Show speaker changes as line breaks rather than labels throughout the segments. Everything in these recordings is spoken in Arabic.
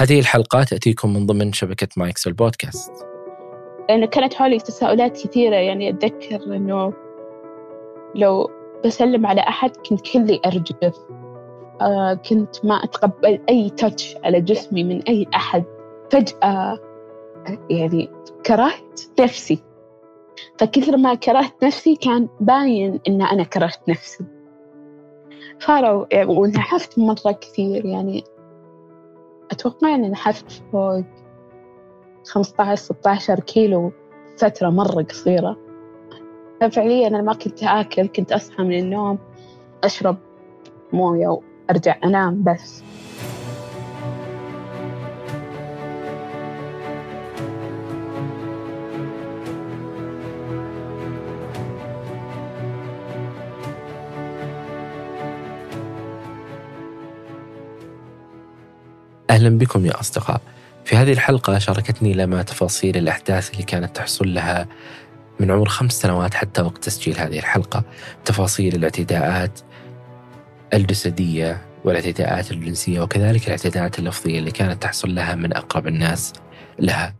هذه الحلقة تأتيكم من ضمن شبكة مايكس البودكاست.
لأنه كانت حولي تساؤلات كثيرة يعني أتذكر أنه لو بسلم على أحد كنت كلي أرجف. آه كنت ما أتقبل أي تاتش على جسمي من أي أحد. فجأة يعني كرهت نفسي. فكثر ما كرهت نفسي كان باين إن أنا كرهت نفسي. صاروا يعني ونحفت مرة كثير يعني أتوقع إني نحفت فوق 15 16 كيلو فترة مرة قصيرة. ففعليا أنا ما كنت آكل كنت أصحى من النوم أشرب موية وأرجع أنام بس.
أهلا بكم يا أصدقاء. في هذه الحلقة شاركتني لما تفاصيل الأحداث اللي كانت تحصل لها من عمر خمس سنوات حتى وقت تسجيل هذه الحلقة. تفاصيل الاعتداءات الجسدية والاعتداءات الجنسية وكذلك الاعتداءات اللفظية اللي كانت تحصل لها من أقرب الناس لها.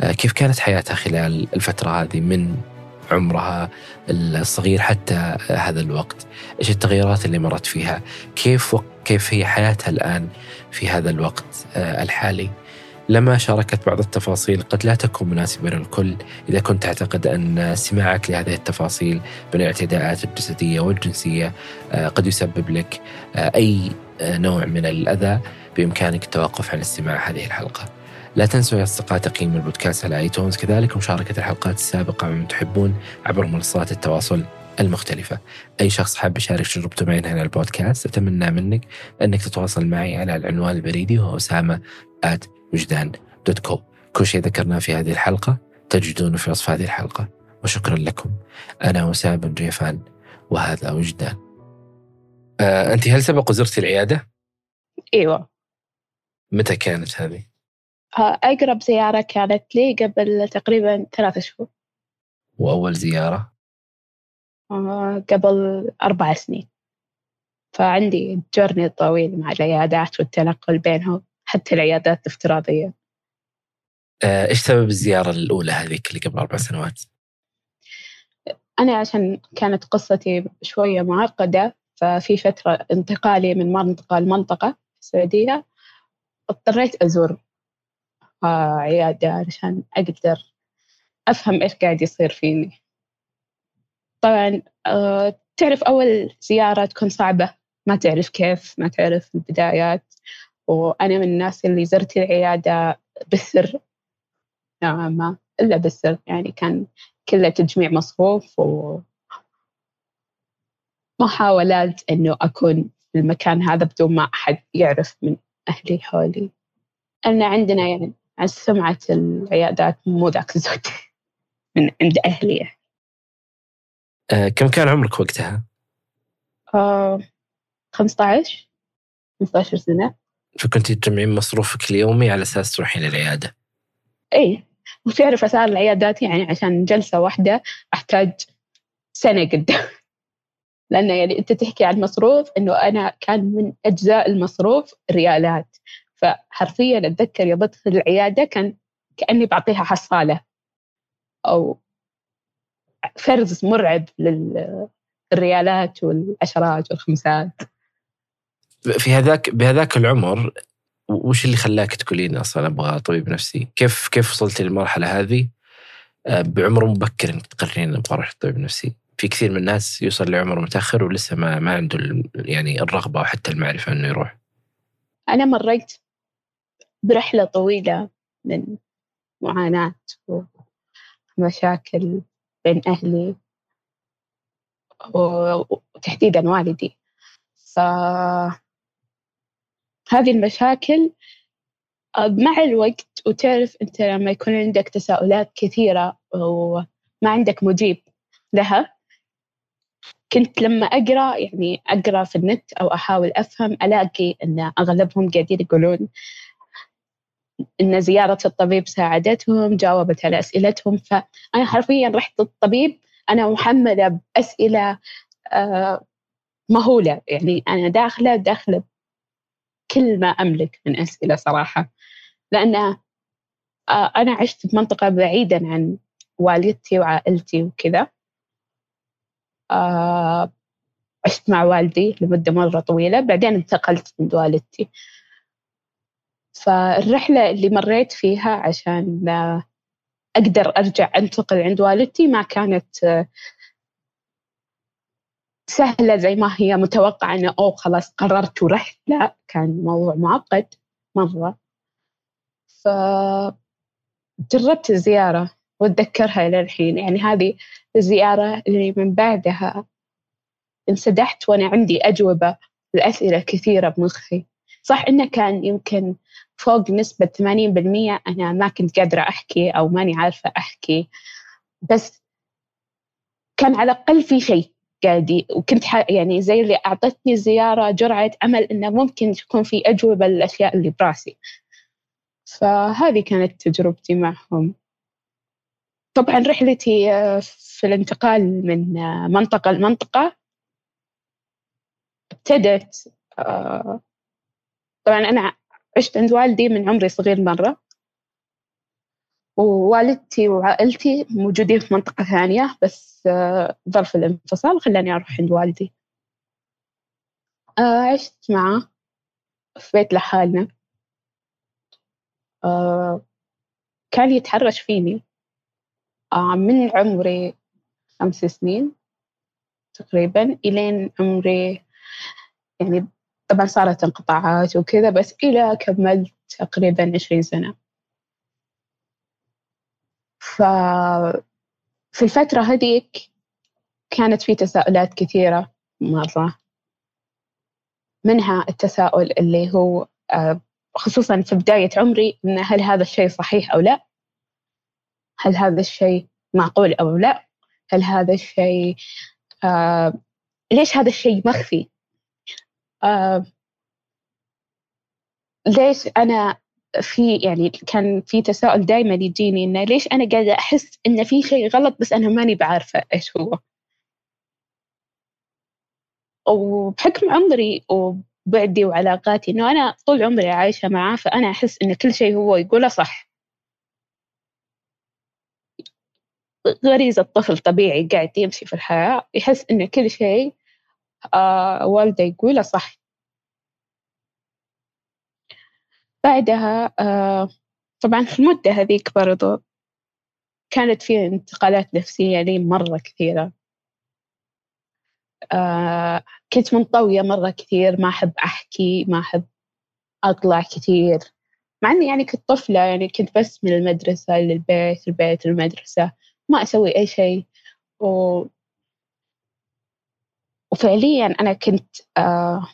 آه، كيف كانت حياتها خلال الفترة هذه؟ من عمرها الصغير حتى هذا الوقت. إيش التغيرات اللي مرت فيها؟ كيف. كيف هي حياتها الآن في هذا الوقت آه، الحالي؟ لما شاركت بعض التفاصيل قد لا تكون مناسبة للكل إذا كنت تعتقد أن سماعك لهذه التفاصيل بالاعتداءات الجسدية والجنسية آه، قد يسبب لك آه، أي نوع من الأذى بإمكانك التوقف عن استماع هذه الحلقة. لا تنسوا يا أصدقاء تقييم البودكاست على آيتونز. كذلك مشاركة الحلقات السابقة ممن تحبون عبر منصات التواصل المختلفة. أي شخص حاب يشارك تجربته معي هنا البودكاست أتمنى منك أنك تتواصل معي على العنوان البريدي وهو أسامة آت وجدان دوت كو كل شيء ذكرناه في هذه الحلقة تجدونه في وصف هذه الحلقة. وشكرا لكم. أنا وسام بن جيفان وهذا وجدان. آه، أنت هل سبق وزرتي العيادة؟
إيوه.
متى كانت هذه؟
أقرب زيارة كانت لي قبل تقريبا ثلاثة شهور
وأول زيارة؟
آه، قبل أربع سنين فعندي جورني طويل مع العيادات والتنقل بينهم حتى العيادات الافتراضية
آه، إيش سبب الزيارة الأولى هذيك اللي قبل أربع سنوات؟
أنا عشان كانت قصتي شوية معقدة ففي فترة انتقالي من منطقة لمنطقة في السعودية اضطريت أزور عيادة علشان أقدر أفهم إيش قاعد يصير فيني. طبعا آه، تعرف أول زيارة تكون صعبة. ما تعرف كيف ما تعرف البدايات. وأنا من الناس اللي زرت العيادة بالسر نوعا ما إلا بالسر يعني كان كله تجميع مصروف و محاولات إنه أكون في المكان هذا بدون ما أحد يعرف من أهلي حولي. أن عندنا يعني عن سمعة العيادات مو ذاك الزود من عند أهلي يعني.
آه، كم كان عمرك وقتها؟
آه 15 15 سنة.
فكنت تجمعين مصروفك اليومي على أساس تروحين العيادة
إي وتعرف أسعار العيادات يعني عشان جلسة واحدة أحتاج سنة قدام لأنه يعني أنت تحكي عن مصروف إنه أنا كان من أجزاء المصروف ريالات. فحرفيا أتذكر يوم بدخل العيادة كان كأني بعطيها حصالة أو فرز مرعب للريالات والعشرات والخمسات
في هذاك بهذاك العمر وش اللي خلاك تقولين أصلا أبغى طبيب نفسي؟ كيف كيف وصلتي للمرحلة هذه آه، بعمر مبكر إنك تقررين أبغى أروح طبيب نفسي؟ في كثير من الناس يوصل لعمر متأخر ولسه ما ما عنده يعني الرغبة وحتى المعرفة إنه يروح.
أنا مريت برحلة طويلة من معاناة ومشاكل بين أهلي وتحديدا والدي. فهذه المشاكل مع الوقت وتعرف أنت لما يكون عندك تساؤلات كثيرة وما عندك مجيب لها كنت لما أقرأ يعني أقرأ في النت أو أحاول أفهم ألاقي أن أغلبهم قاعدين يقولون إن زيارة الطبيب ساعدتهم جاوبت على أسئلتهم. فأنا حرفيا رحت الطبيب أنا محملة بأسئلة آه، مهولة. يعني أنا داخلة داخلة كل ما أملك من أسئلة صراحة. لأن آه، أنا عشت بمنطقة بعيدا عن والدتي وعائلتي وكذا. آه، عشت مع والدي لمدة مرة طويلة. بعدين انتقلت عند والدتي. فالرحلة اللي مريت فيها عشان أقدر أرجع أنتقل عند والدتي ما كانت سهلة زي ما هي متوقعة إنه أوه خلاص قررت ورحت. لا كان موضوع معقد مرة. فجربت الزيارة وأتذكرها إلى الحين. يعني هذه الزيارة اللي من بعدها انسدحت وأنا عندي أجوبة لأسئلة كثيرة بمخي. صح إنه كان يمكن فوق نسبة 80% أنا ما كنت قادرة أحكي أو ماني عارفة أحكي. بس كان على الأقل في شيء قاعد وكنت يعني زي اللي أعطتني الزيارة جرعة أمل إنه ممكن تكون في أجوبة للأشياء اللي براسي. فهذه كانت تجربتي معهم. طبعا رحلتي آه، في الانتقال من آه، منطقة لمنطقة ابتدت آه، طبعا أنا عشت عند والدي من عمري صغير مرة. ووالدتي وعائلتي موجودين في منطقة ثانية بس ظرف الانفصال خلاني أروح عند والدي. عشت معه في بيت لحالنا. كان يتحرش فيني. من عمري خمس سنين تقريبا إلين عمري يعني طبعا صارت انقطاعات وكذا بس إلى كملت تقريبا عشرين سنة. ففي الفترة هذيك كانت في تساؤلات كثيرة مرة. منها التساؤل اللي هو آه، خصوصا في بداية عمري إن هل هذا الشيء صحيح أو لا؟ هل هذا الشيء معقول أو لا؟ هل هذا الشيء آه ليش هذا الشيء مخفي؟ آه ليش أنا في يعني كان في تساؤل دائما يجيني إنه ليش أنا قاعدة أحس إن في شيء غلط بس أنا ماني بعارفة إيش هو؟ وبحكم عمري وبعدي وعلاقاتي إنه أنا طول عمري عايشة معاه فأنا أحس إن كل شيء هو يقوله صح. غريزة طفل طبيعي قاعد يمشي في الحياة يحس إن كل شيء آه والده يقوله صح. بعدها آه طبعا في المدة هذيك برضو كانت في انتقالات نفسية لي مرة كثيرة. آه كنت منطوية مرة كثير ما أحب أحكي ما أحب أطلع كثير. مع إني يعني كنت طفلة يعني كنت بس من المدرسة للبيت البيت المدرسة ما أسوي أي شيء. و... وفعليا أنا كنت آه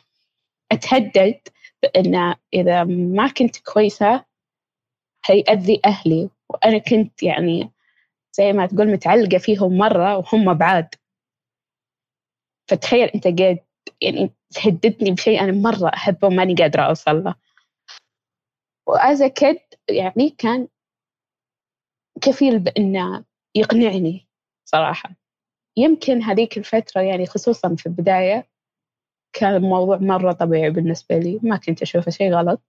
أتهدد بأن إذا ما كنت كويسة هيأذي أهلي. وأنا كنت يعني زي ما تقول متعلقة فيهم مرة وهم بعاد. فتخيل أنت قاعد يعني تهددني بشيء أنا مرة أحبه وماني قادرة أوصل له. وأز كد يعني كان كفيل بأنه يقنعني صراحة. يمكن هذيك الفترة يعني خصوصا في البداية كان الموضوع مرة طبيعي بالنسبة لي. ما كنت أشوفه شيء غلط.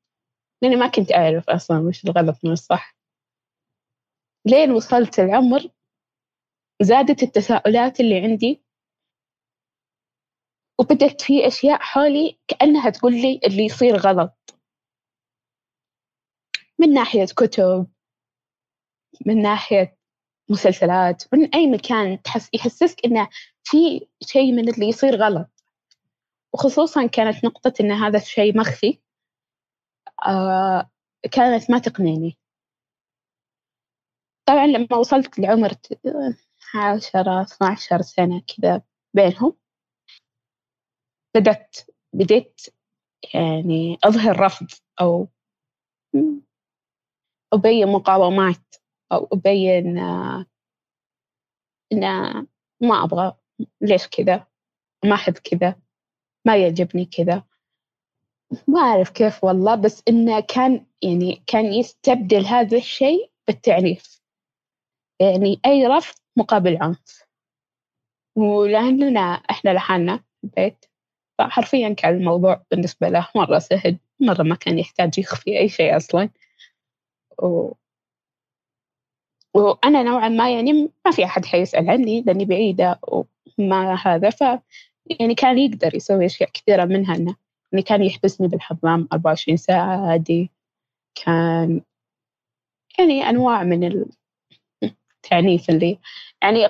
لأني ما كنت أعرف أصلا وش الغلط من الصح. لين وصلت العمر زادت التساؤلات اللي عندي. وبدأت في أشياء حولي كأنها تقول لي اللي يصير غلط. من ناحية كتب من ناحية مسلسلات من أي مكان تحس يحسسك إنه في شيء من اللي يصير غلط. وخصوصا كانت نقطة إن هذا الشيء مخفي آه كانت ما تقنعني. طبعا لما وصلت لعمر عشرة 12 سنة كذا بينهم بدأت بديت يعني أظهر رفض أو أبين مقاومات. أو أبين آه، إن ما أبغى. ليش كذا؟ ما أحب كذا. ما يعجبني كذا. ما أعرف كيف والله بس إنه كان يعني كان يستبدل هذا الشيء بالتعنيف يعني أي رفض مقابل عنف. ولأننا إحنا لحالنا في البيت فحرفيا كان الموضوع بالنسبة له مرة سهل مرة ما كان يحتاج يخفي أي شيء أصلا. و... وأنا نوعا ما يعني ما في أحد حيسأل عني لأني بعيدة وما هذا ف يعني كان يقدر يسوي أشياء كثيرة منها إنه يعني كان يحبسني بالحمام 24 ساعة عادي. كان يعني أنواع من التعنيف اللي يعني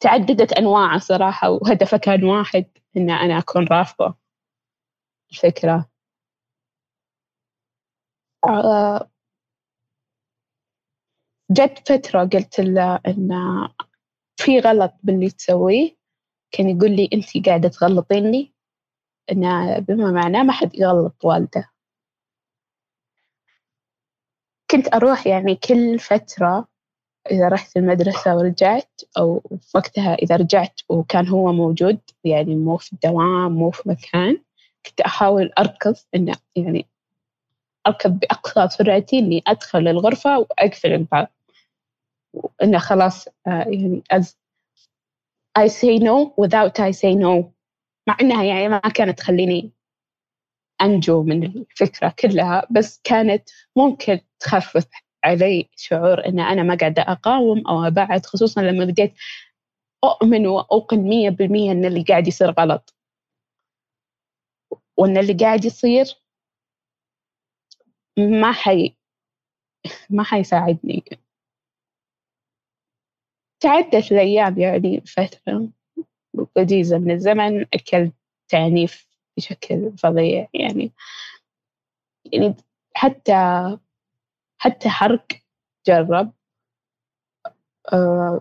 تعددت أنواع صراحة وهدفه كان واحد إن أنا أكون رافضة الفكرة. آه، جت فترة قلت له إن في غلط باللي تسويه كان يقول لي أنت قاعدة تغلطيني. إن بما معناه ما حد يغلط والده. كنت أروح يعني كل فترة إذا رحت المدرسة ورجعت أو وقتها إذا رجعت وكان هو موجود يعني مو في الدوام مو في مكان كنت أحاول أركض إنه يعني أركض بأقصى سرعتي إني أدخل الغرفة وأقفل الباب. وإنه خلاص آه، يعني as I say no without I say no. مع إنها يعني ما كانت تخليني أنجو من الفكرة كلها بس كانت ممكن تخفف علي شعور إن أنا ما قاعدة أقاوم أو أبعد خصوصا لما بديت وأوقن مية بالمية إن اللي قاعد يصير غلط. وإن اللي قاعد يصير ما حي ما حيساعدني. تعدت الأيام يعني فترة وجيزة من الزمن أكلت تعنيف بشكل فظيع يعني. يعني حتى حتى حرق جرب. uh,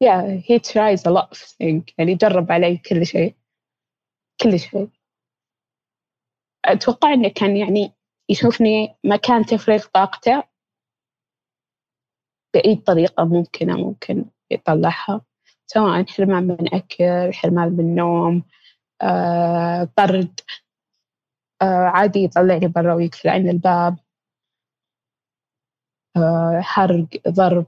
yeah he tries a lot of things. يعني جرب علي كل شيء. كل شيء. أتوقع إنه كان يعني يشوفني مكان تفريغ طاقته بأي طريقة ممكنة ممكن يطلعها سواء حرمان من أكل حرمان من نوم آه، طرد آه، عادي يطلعني برا ويقفل عن الباب آه، حرق ضرب.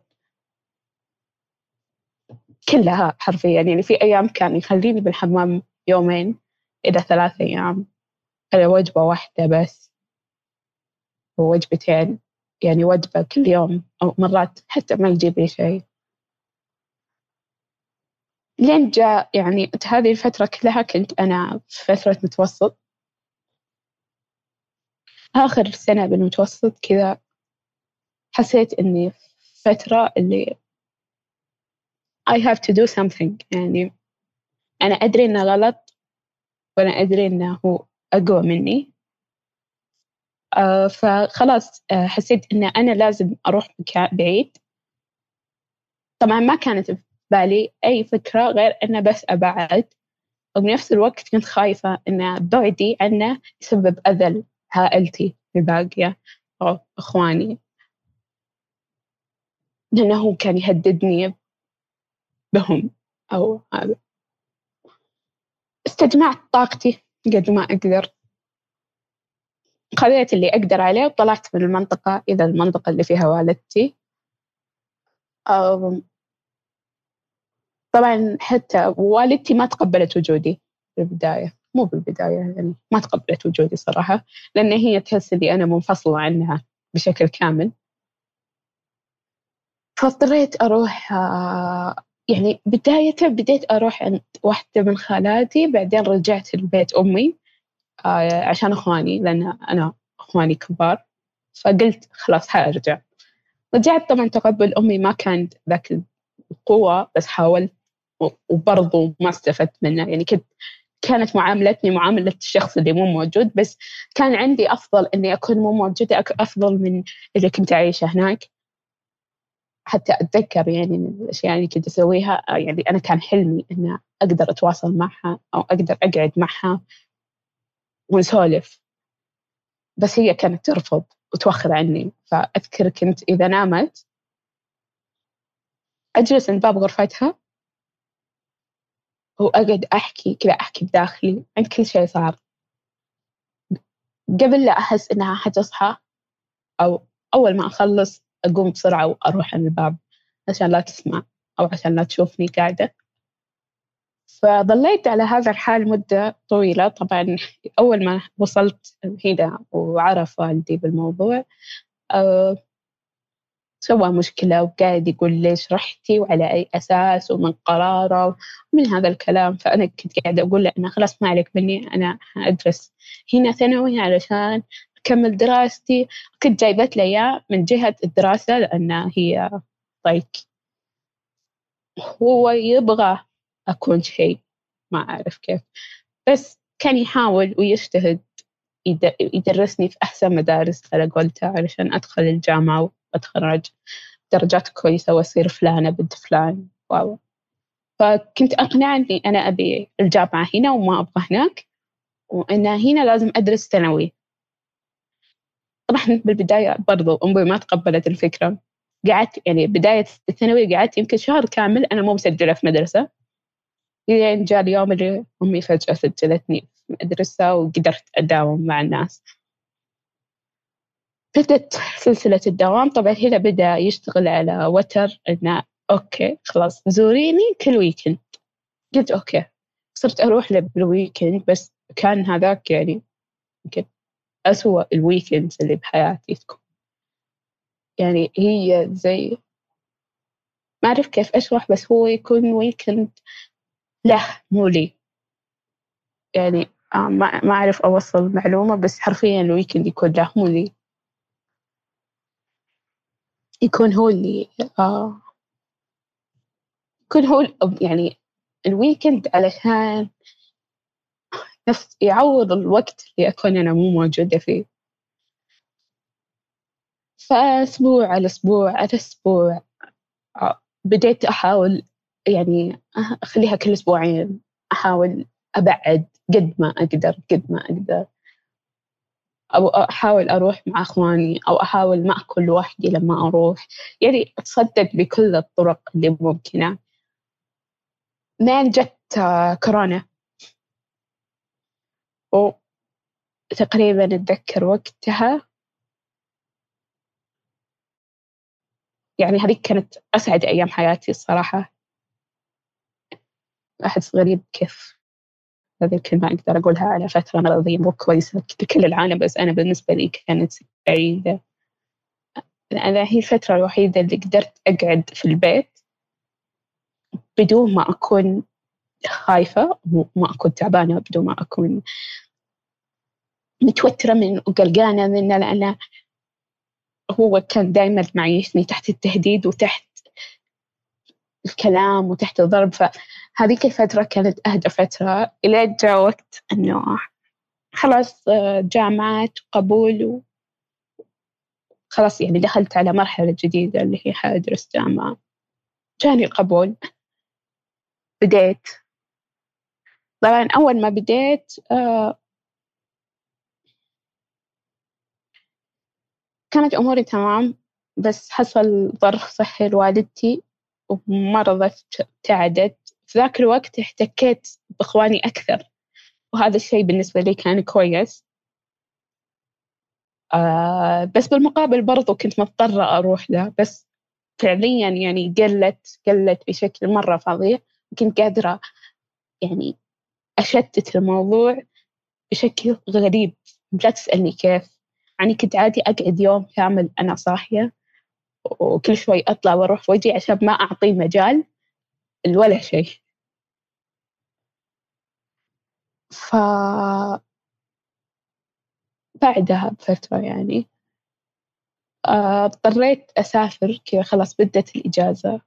كلها حرفيا يعني في أيام كان يخليني بالحمام يومين إلى ثلاث أيام على وجبة واحدة بس. ووجبتين يعني وجبة كل يوم أو مرات حتى ما يجيب لي شيء. لين جاء يعني هذه الفترة كلها كنت أنا في فترة متوسط. آخر سنة بالمتوسط كذا حسيت إني فترة اللي I have to do something يعني أنا أدري إنه غلط وأنا أدري إنه هو أقوى مني. فخلاص آه حسيت إن أنا لازم أروح مكان بعيد. طبعا ما كانت في بالي أي فكرة غير إنه بس أبعد. وبنفس الوقت كنت خايفة إن بعدي عنه يسبب أذى عائلتي الباقية أو إخواني. لأنه كان يهددني بهم أو هذا. استجمعت طاقتي قد ما أقدر. خذيت اللي أقدر عليه وطلعت من المنطقة إلى المنطقة اللي فيها والدتي. طبعا حتى والدتي ما تقبلت وجودي في البداية مو بالبداية يعني ما تقبلت وجودي صراحة لأن هي تحس إني أنا منفصلة عنها بشكل كامل. فاضطريت أروح آه، يعني بداية بديت أروح عند واحدة من خالاتي بعدين رجعت لبيت أمي. عشان إخواني لأن أنا إخواني كبار. فقلت خلاص حأرجع. رجعت طبعا تقبل أمي ما كان ذاك القوة بس حاولت وبرضو ما استفدت منه يعني كنت كانت معاملتني معاملة الشخص اللي مو موجود بس كان عندي أفضل إني أكون مو موجودة أفضل من اللي كنت عايشة هناك. حتى أتذكر يعني من الأشياء اللي كنت أسويها يعني أنا كان حلمي إن أقدر أتواصل معها أو أقدر أقعد معها. ونسولف. بس هي كانت ترفض وتوخر عني. فأذكر كنت إذا نامت أجلس عند باب غرفتها وأقعد أحكي كذا أحكي بداخلي عن كل شيء صار. قبل لا أحس إنها حتصحى أو أول ما أخلص أقوم بسرعة وأروح عن الباب عشان لا تسمع أو عشان لا تشوفني قاعدة. فظليت على هذا الحال مدة طويلة. طبعا أول ما وصلت هنا وعرف والدي بالموضوع أه سوى مشكلة وقاعد يقول ليش رحتي وعلى أي أساس ومن قراره ومن هذا الكلام. فأنا كنت قاعدة أقول له أنا خلاص ما عليك مني أنا أدرس هنا ثانوي علشان أكمل دراستي. كنت جايبت لي إياه من جهة الدراسة لأن هي ضيق هو يبغى أكون شيء ما أعرف كيف. بس كان يحاول ويجتهد يدرسني في أحسن مدارس على قولته علشان أدخل الجامعة وأتخرج. درجات كويسة وأصير فلانة بنت فلان واو. فكنت أقنع إني أنا أبي الجامعة هنا وما أبغى هناك وإن هنا لازم أدرس ثانوي. طبعا بالبداية برضو أمي ما تقبلت الفكرة. قعدت يعني بداية الثانوي قعدت يمكن شهر كامل أنا مو مسجلة في مدرسة. لين جاء اليوم اللي أمي فجأة سجلتني في مدرسة وقدرت أداوم مع الناس. بدت سلسلة الدوام. طبعا هنا بدأ يشتغل على وتر إنه okay خلاص زوريني كل weekend قلت okay. صرت أروح له بال weekend بس كان هذاك يعني يمكن أسوأ ال weekends اللي بحياتي تكون. يعني هي زي ما أعرف كيف أشرح بس هو يكون weekend له مو لي. يعني آه ما ما أعرف أوصل معلومة بس حرفيا ال weekend يكون له مو لي. يكون هو اللي آه يكون هو يعني ال weekend علشان نفس يعوض الوقت اللي أكون أنا مو موجودة فيه. فأسبوع على أسبوع على أسبوع آه، بديت أحاول يعني أخليها كل أسبوعين. أحاول أبعد قد ما أقدر قد ما أقدر. أو أحاول أروح مع أخواني أو أحاول ما أكون لوحدي لما أروح. يعني أتصدق بكل الطرق اللي ممكنة. لين جت كورونا. وتقريبا أتذكر وقتها. يعني هذيك كانت أسعد أيام حياتي الصراحة. أحس غريب كيف هذه الكلمة أقدر أقولها على فترة مرضية مو كويسة لكل العالم بس أنا بالنسبة لي كانت سعيدة أنا هي الفترة الوحيدة اللي قدرت أقعد في البيت بدون ما أكون خايفة وما أكون تعبانة بدون ما أكون متوترة من وقلقانة منه لأنه هو كان دائما معيشني تحت التهديد وتحت الكلام وتحت الضرب. فهذيك الفترة كانت أهدى فترة إلى جاء وقت إنه خلاص جامعات قبول و خلاص يعني دخلت على مرحلة جديدة اللي هي حأدرس جامعة. جاني قبول. بديت. طبعا أول ما بديت آه، كانت أموري تمام بس حصل ظرف صحي لوالدتي ومرضت ابتعدت في ذاك الوقت احتكيت بإخواني أكثر. وهذا الشيء بالنسبة لي كان كويس. آه بس بالمقابل برضو كنت مضطرة أروح له. بس فعليا يعني قلت قلت بشكل مرة فظيع. كنت قادرة يعني أشتت الموضوع بشكل غريب. لا تسألني كيف. يعني كنت عادي أقعد يوم كامل أنا صاحية وكل شوي أطلع وأروح وأجي عشان ما أعطيه مجال ولا شيء. ف بعدها بفترة يعني آه، اضطريت أسافر كذا خلاص بدت الإجازة.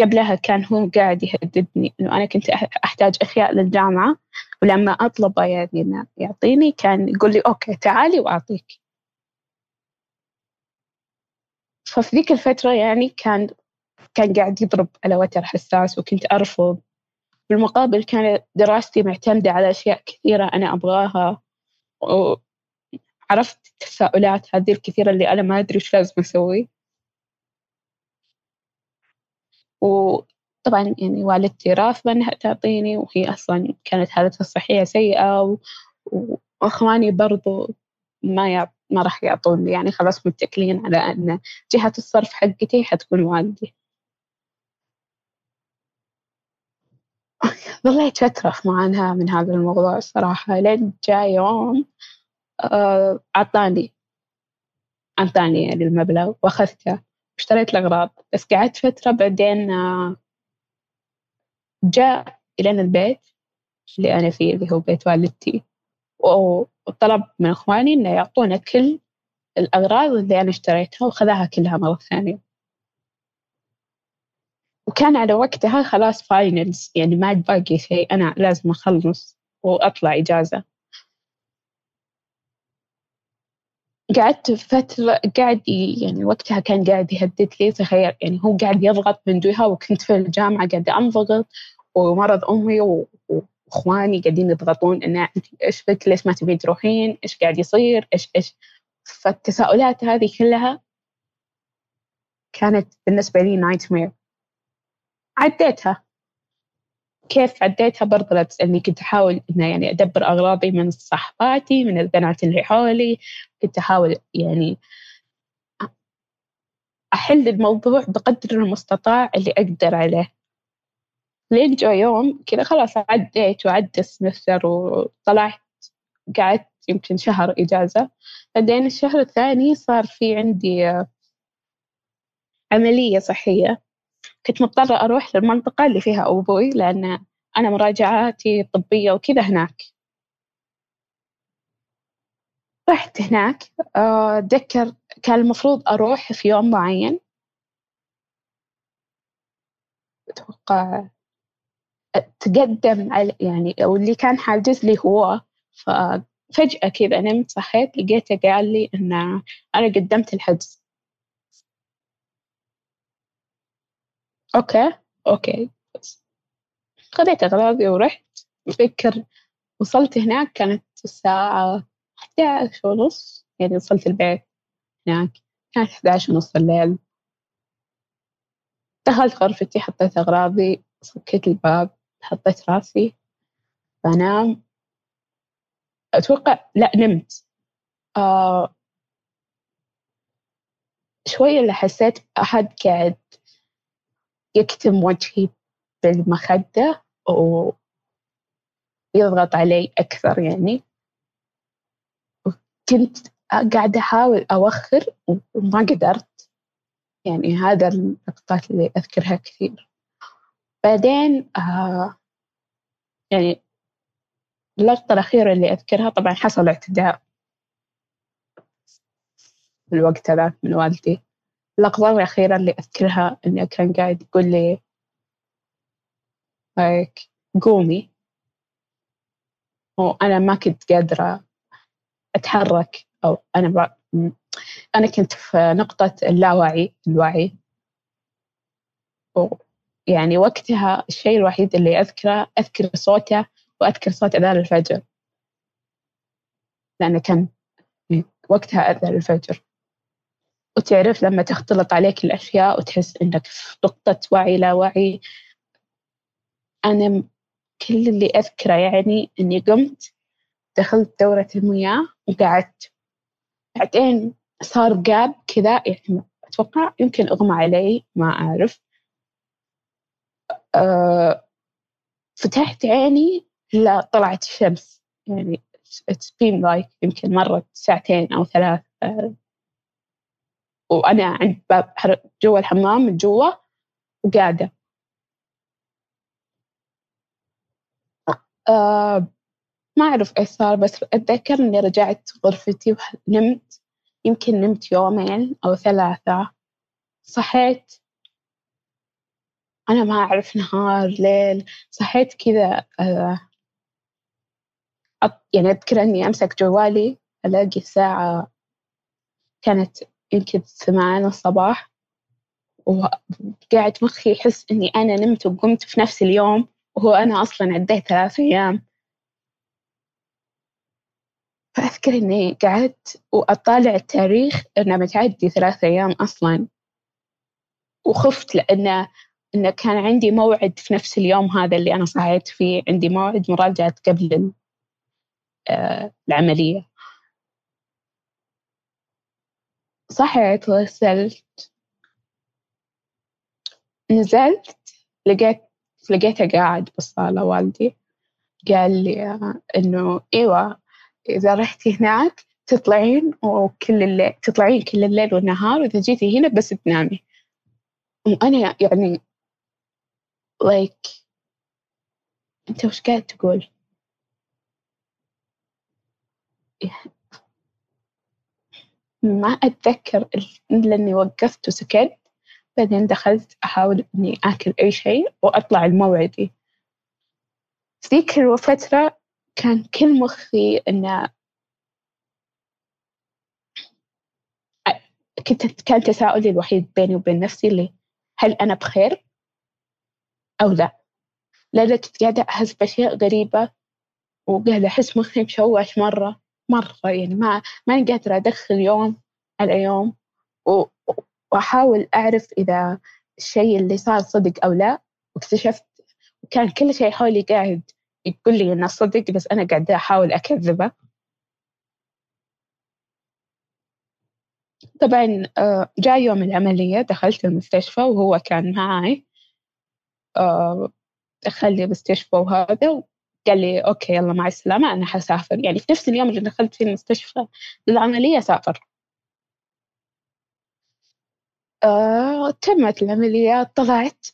قبلها كان هو قاعد يهددني إنه أنا كنت أحتاج أشياء للجامعة ولما أطلبه يعني يعطيني كان يقول لي okay تعالي وأعطيك. ففي ذيك الفترة يعني كان كان قاعد يضرب على وتر حساس وكنت أرفض. بالمقابل كانت دراستي معتمدة على أشياء كثيرة أنا أبغاها وعرفت التساؤلات هذه الكثيرة اللي أنا ما أدري وش لازم أسوي. وطبعا يعني والدتي رافضة إنها تعطيني وهي أصلا كانت حالتها الصحية سيئة وأخواني برضو ما يعط ما راح يعطوني يعني خلاص متكلين على أن جهة الصرف حقتي حتكون والدي. ظليت فترة في معاناة من هذا الموضوع الصراحة. لين جاء يوم آه، أعطاني أعطاني يعني المبلغ وأخذته. واشتريت الأغراض. بس قعدت فترة بعدين آه، جاء إلينا البيت اللي أنا فيه اللي هو بيت والدتي. وطلب من إخواني إنه يعطونا كل الأغراض اللي أنا اشتريتها وخذاها كلها مرة ثانية. وكان على وقتها خلاص فاينلز يعني ما عاد باقي شيء أنا لازم أخلص وأطلع إجازة. قعدت فترة قاعد يعني وقتها كان قاعد يهدد لي تخيل يعني هو قاعد يضغط من جهة وكنت في الجامعة قاعدة أنضغط ومرض أمي وإخواني قاعدين يضغطون إن إيش بك ليش ما تبين تروحين؟ إيش قاعد يصير؟ إيش إيش؟ فالتساؤلات هذه كلها كانت بالنسبة لي nightmare عديتها. كيف عديتها برضه لا تسألني. كنت أحاول إنه يعني أدبر أغراضي من صحباتي من البنات اللي حولي. كنت أحاول يعني أحل الموضوع بقدر المستطاع اللي أقدر عليه. لين جاء يوم كذا خلاص عديت وعدى ال semester وطلعت قعدت يمكن شهر إجازة. بعدين الشهر الثاني صار في عندي عملية صحية. كنت مضطرة أروح للمنطقة اللي فيها أبوي لأن أنا مراجعاتي الطبية وكذا هناك. رحت هناك آه، أتذكر كان المفروض أروح في يوم معين. أتوقع تقدم يعني أو اللي كان حاجز لي هو ففجأة كذا نمت صحيت لقيته قال لي إن أنا قدمت الحجز. okay okay. خذيت أغراضي ورحت أفكر وصلت هناك كانت الساعة 11 ونص. يعني وصلت البيت هناك. كانت 11 ونص الليل. دخلت غرفتي حطيت أغراضي صكيت الباب حطيت راسي بنام. أتوقع لا نمت. آه شوية اللي حسيت أحد قاعد يكتم وجهي بالمخدة ويضغط علي أكثر يعني. كنت قاعدة أحاول أوخر وما قدرت. يعني هذا اللقطات اللي أذكرها كثير. بعدين آه يعني اللقطة الأخيرة اللي أذكرها طبعا حصل اعتداء. في الوقت هذاك من والدي. اللحظة الأخيرة اللي أذكرها إنه كان قاعد يقول لي هيك قومي. وأنا ما كنت قادرة أتحرك أو أنا ب... أنا كنت في نقطة اللاوعي الوعي. يعني وقتها الشيء الوحيد اللي أذكره أذكر صوته وأذكر صوت أذان الفجر. لأنه كان وقتها أذان الفجر. وتعرف لما تختلط عليك الأشياء وتحس إنك في نقطة وعي لا وعي. أنا كل اللي أذكره يعني إني قمت دخلت دورة المياه وقعدت. بعدين صار جاب كذا يعني أتوقع يمكن أغمى علي ما أعرف. أه فتحت عيني لا طلعت الشمس. يعني it's been like يمكن مرت ساعتين أو ثلاث أه. وأنا عند باب جوا الحمام من جوا وقاعدة. آه ما أعرف إيش صار بس أتذكر إني رجعت غرفتي ونمت يمكن نمت يومين أو ثلاثة. صحيت أنا ما أعرف نهار ليل. صحيت كذا آه يعني أذكر إني أمسك جوالي ألاقي الساعة كانت يمكن ثمان الصباح وقاعد مخي يحس إني أنا نمت وقمت في نفس اليوم وهو أنا أصلا عديت ثلاث أيام. فأذكر إني قعدت وأطالع التاريخ إنه متعدي ثلاث أيام أصلا. وخفت لأنه إنه كان عندي موعد في نفس اليوم هذا اللي أنا صحيت فيه عندي موعد مراجعة قبل آه، العملية. صحيت غسلت نزلت لقيت لقيته قاعد بالصالة والدي. قال لي إنه إيوة إذا رحتي هناك تطلعين وكل الليل تطلعين كل الليل والنهار وإذا جيتي هنا بس تنامي. وأنا يعني like أنت وش قاعد تقول؟ ما أتذكر إلا إني وقفت وسكت بعدين دخلت أحاول إني آكل أي شيء وأطلع الموعدي في ذيك الفترة كان كل مخي إنه كنت كان تساؤلي الوحيد بيني وبين نفسي اللي هل أنا بخير أو لا؟ لأن كنت قاعدة أحس بأشياء غريبة وقاعدة أحس مخي مشوش مرة. مرة يعني ما ماني قادرة أدخل يوم على يوم وأحاول أعرف إذا الشيء اللي صار صدق أو لا واكتشفت كان كل شيء حولي قاعد يقول لي إنه صدق بس أنا قاعدة أحاول أكذبه. طبعا آه، جاء يوم العملية دخلت المستشفى وهو كان معاي. آه، دخلني المستشفى وهذا قال لي أوكي يلا مع السلامة أنا حسافر. يعني في نفس اليوم اللي دخلت فيه المستشفى للعملية سافر. آه، تمت العملية طلعت.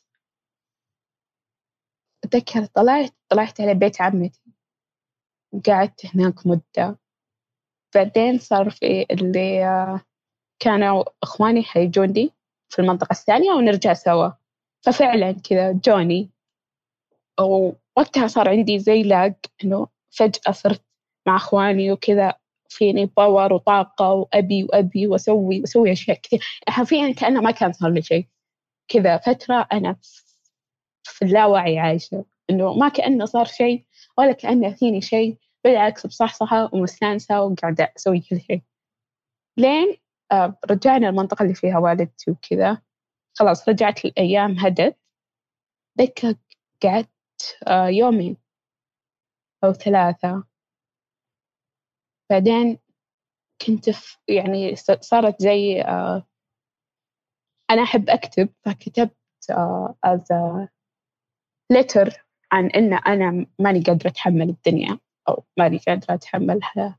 أتذكر طلعت طلعت على بيت عمتي. قعدت هناك مدة. بعدين صار في اللي آه، كانوا إخواني حيجوني في المنطقة الثانية ونرجع سوا. ففعلا كذا جوني. ووقتها صار عندي زي لاج إنه فجأة صرت مع إخواني وكذا فيني باور وطاقة وأبي وأبي وأسوي وأسوي أشياء كثير. حرفيا كأنه ما كان صار لي شيء. كذا فترة أنا في اللاوعي عايشة. إنه ما كأنه صار شيء ولا كأنه فيني شيء. بالعكس بصحصحة ومستانسة وقاعدة أسوي كل شيء. لين آه، رجعنا المنطقة اللي فيها والدتي وكذا. خلاص رجعت الأيام هدت. ذكر قعدت يومين أو ثلاثة. بعدين كنت في يعني صارت زي آه، أنا أحب أكتب فكتبت as a letter عن إن أنا ماني قادرة أتحمل الدنيا أو ماني قادرة أتحمل الحياة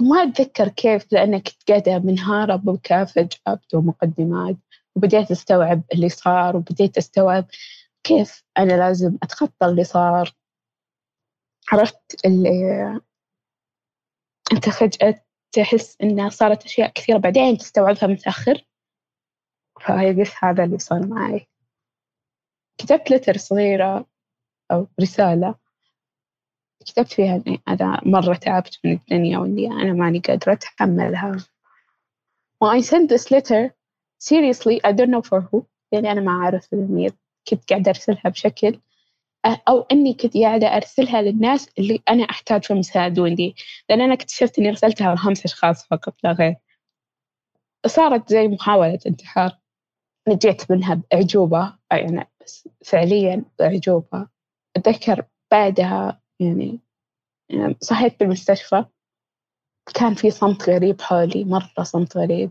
ما أتذكر كيف لأن كنت قاعدة منهارة ببكاء فجأة بدون مقدمات وبديت أستوعب اللي صار وبديت أستوعب كيف أنا لازم أتخطى اللي صار؟ عرفت اللي أنت فجأة تحس إنها صارت أشياء كثيرة بعدين تستوعبها متأخر فهي بس هذا اللي صار معي. كتبت لتر صغيرة أو رسالة. كتبت فيها إني أنا مرة تعبت من الدنيا وإني أنا ماني قادرة أتحملها. و I sent this letter seriously I don't know for who. يعني أنا ما أعرف مين كنت قاعدة أرسلها بشكل أو إني كنت قاعدة أرسلها للناس اللي أنا أحتاجهم يساعدوني. لأن أنا اكتشفت إني أرسلتها لخمس أشخاص فقط لا غير. صارت زي محاولة انتحار. نجيت منها بأعجوبة يعني فعليا بأعجوبة. أتذكر بعدها يعني, يعني صحيت بالمستشفى كان في صمت غريب حولي مرة صمت غريب.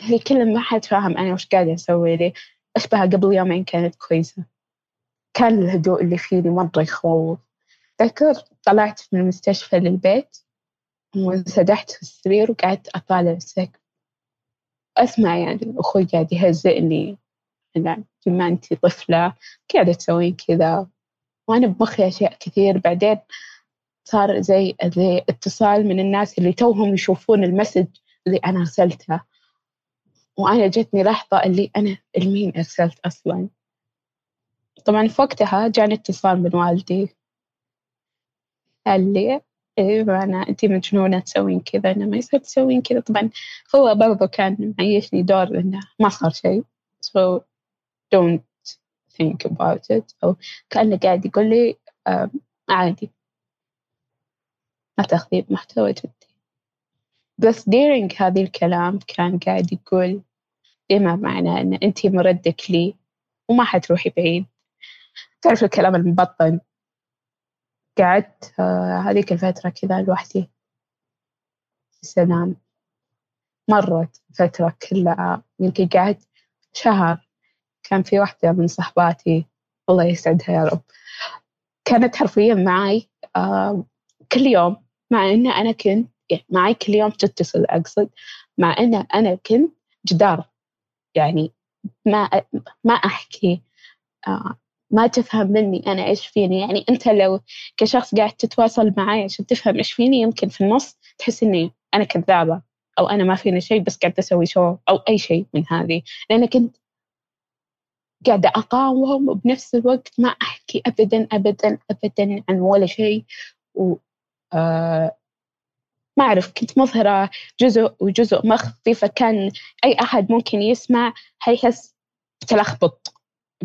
هي كل ما حد فاهم أنا وش قاعدة أسوي لي أشبه قبل يومين كانت كويسة. كان الهدوء اللي فيني مرة يخوف. ذكر طلعت من المستشفى للبيت وانسدحت في السرير وقعدت أطالع السقف. أسمع يعني أخوي قاعد يهزئني. بما أنتي طفلة قاعدة تسوين كذا. وأنا بمخي أشياء كثير. بعدين صار زي زي اتصال من الناس اللي توهم يشوفون المسج اللي أنا أرسلته. وأنا جتني لحظة اللي أنا لمين أرسلت أصلا. طبعا في وقتها جاني اتصال من والدي. قال لي إيه أنا أنتي مجنونة تسوين كذا أنا ما يصير تسوين كذا. طبعا هو برضو كان معيشني دور إنه ما صار شيء. So don't think about it. أو كأنه قاعد يقول لي عادي. ما تاخذي بمحتوى جدي بس during هذه الكلام كان قاعد يقول بما معنى أن أنتي مردك لي وما حتروحي بعيد؟ تعرف الكلام المبطن؟ قعدت آه، هذيك الفترة كذا لوحدي. في السلام مرت فترة كلها. يمكن قعدت شهر. كان في واحدة من صحباتي الله يسعدها يا رب. كانت حرفيا معي آه كل يوم مع إن أنا كنت معي كل يوم تتصل أقصد. مع إن أنا كنت جدار. يعني ما ما أحكي. ما تفهم مني أنا إيش فيني. يعني أنت لو كشخص قاعد تتواصل معي عشان تفهم إيش فيني يمكن في النص تحس إني أنا كذابة. أو أنا ما فيني شيء بس قاعدة أسوي شو أو أي شيء من هذه. لأن كنت قاعدة أقاوم وبنفس الوقت ما أحكي أبدا أبدا أبدا عن ولا شيء و آه ما أعرف كنت مظهرة جزء وجزء مخفي فكان أي أحد ممكن يسمع حيحس بتلخبط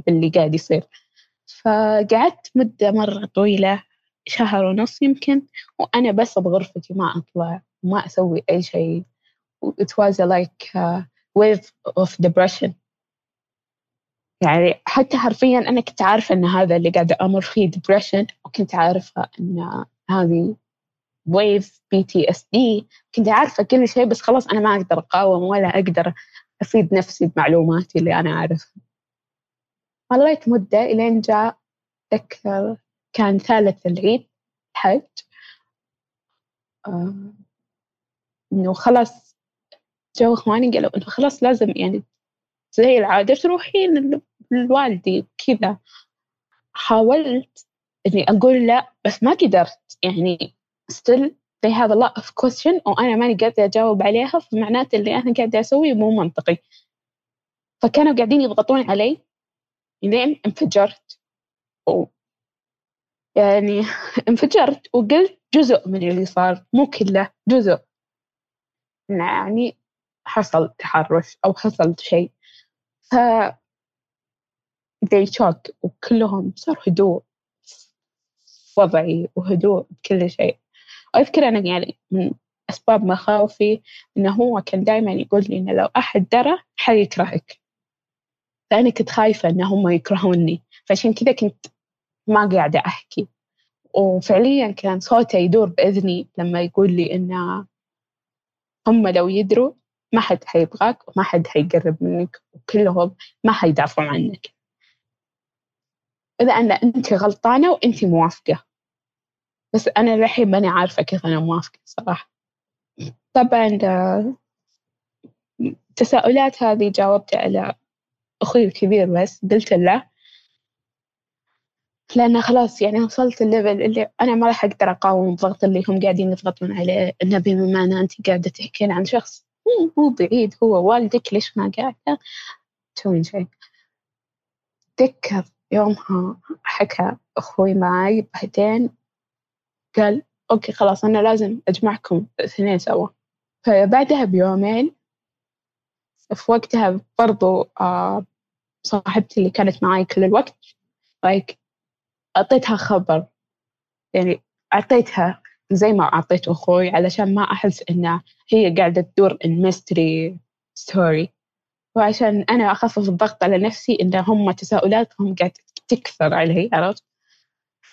باللي قاعد يصير. فقعدت مدة مرة طويلة شهر ونص يمكن وأنا بس بغرفتي ما أطلع ما أسوي أي شيء. It was like a wave of depression. يعني حتى حرفيا أنا كنت عارفة أن هذا اللي قاعدة أمر فيه depression وكنت عارفة أن هذه with PTSD كنت عارفة كل شيء بس خلاص أنا ما أقدر أقاوم ولا أقدر أفيد نفسي بمعلوماتي اللي أنا أعرفها. ظليت مدة إلين جاء أتذكر كان ثالث العيد الحج آه إنه خلاص جو إخواني قالوا إنه خلاص لازم يعني زي العادة تروحين لوالدي كذا. حاولت إني أقول لا بس ما قدرت. يعني still they have a lot of question وأنا ماني قادرة أجاوب عليها فمعناته اللي أنا قاعدة أسويه مو منطقي. فكانوا قاعدين يضغطون علي لين انفجرت. و يعني انفجرت وقلت جزء من اللي صار مو كله جزء. يعني حصل تحرش أو حصل شيء. ف they shock وكلهم صار هدوء. وضعي وهدوء بكل شيء. أذكر أنا يعني من أسباب مخاوفي إنه هو كان دائما يقول لي إنه لو أحد درى حيكرهك. فأنا كنت خايفة إن هم يكرهوني. فعشان كذا كنت ما قاعدة أحكي. وفعليا كان صوته يدور بإذني لما يقول لي إن هم لو يدروا ما حد حيبغاك وما حد حيقرب منك وكلهم ما حيدافعوا عنك. إذا أن أنت غلطانة وأنت موافقة. بس أنا الحين ماني عارفة كيف أنا موافقة صراحة. طبعا التساؤلات هذه جاوبت على أخوي الكبير بس قلت له لأن خلاص يعني وصلت الليفل اللي أنا ما راح أقدر أقاوم الضغط اللي هم قاعدين يضغطون عليه إنه بما أن أنت قاعدة تحكين عن شخص مو بعيد هو والدك ليش ما قاعدة؟ تسوين شيء. تذكر يومها حكى أخوي معي بعدين قال أوكي خلاص أنا لازم أجمعكم الاثنين سوا. فبعدها بيومين في وقتها برضو آه صاحبتي اللي كانت معي كل الوقت like أعطيتها خبر. يعني أعطيتها زي ما أعطيت أخوي علشان ما أحس إن هي قاعدة تدور ال mystery story وعشان أنا أخفف الضغط على نفسي إن هم تساؤلاتهم قاعدة تكثر علي عرفت؟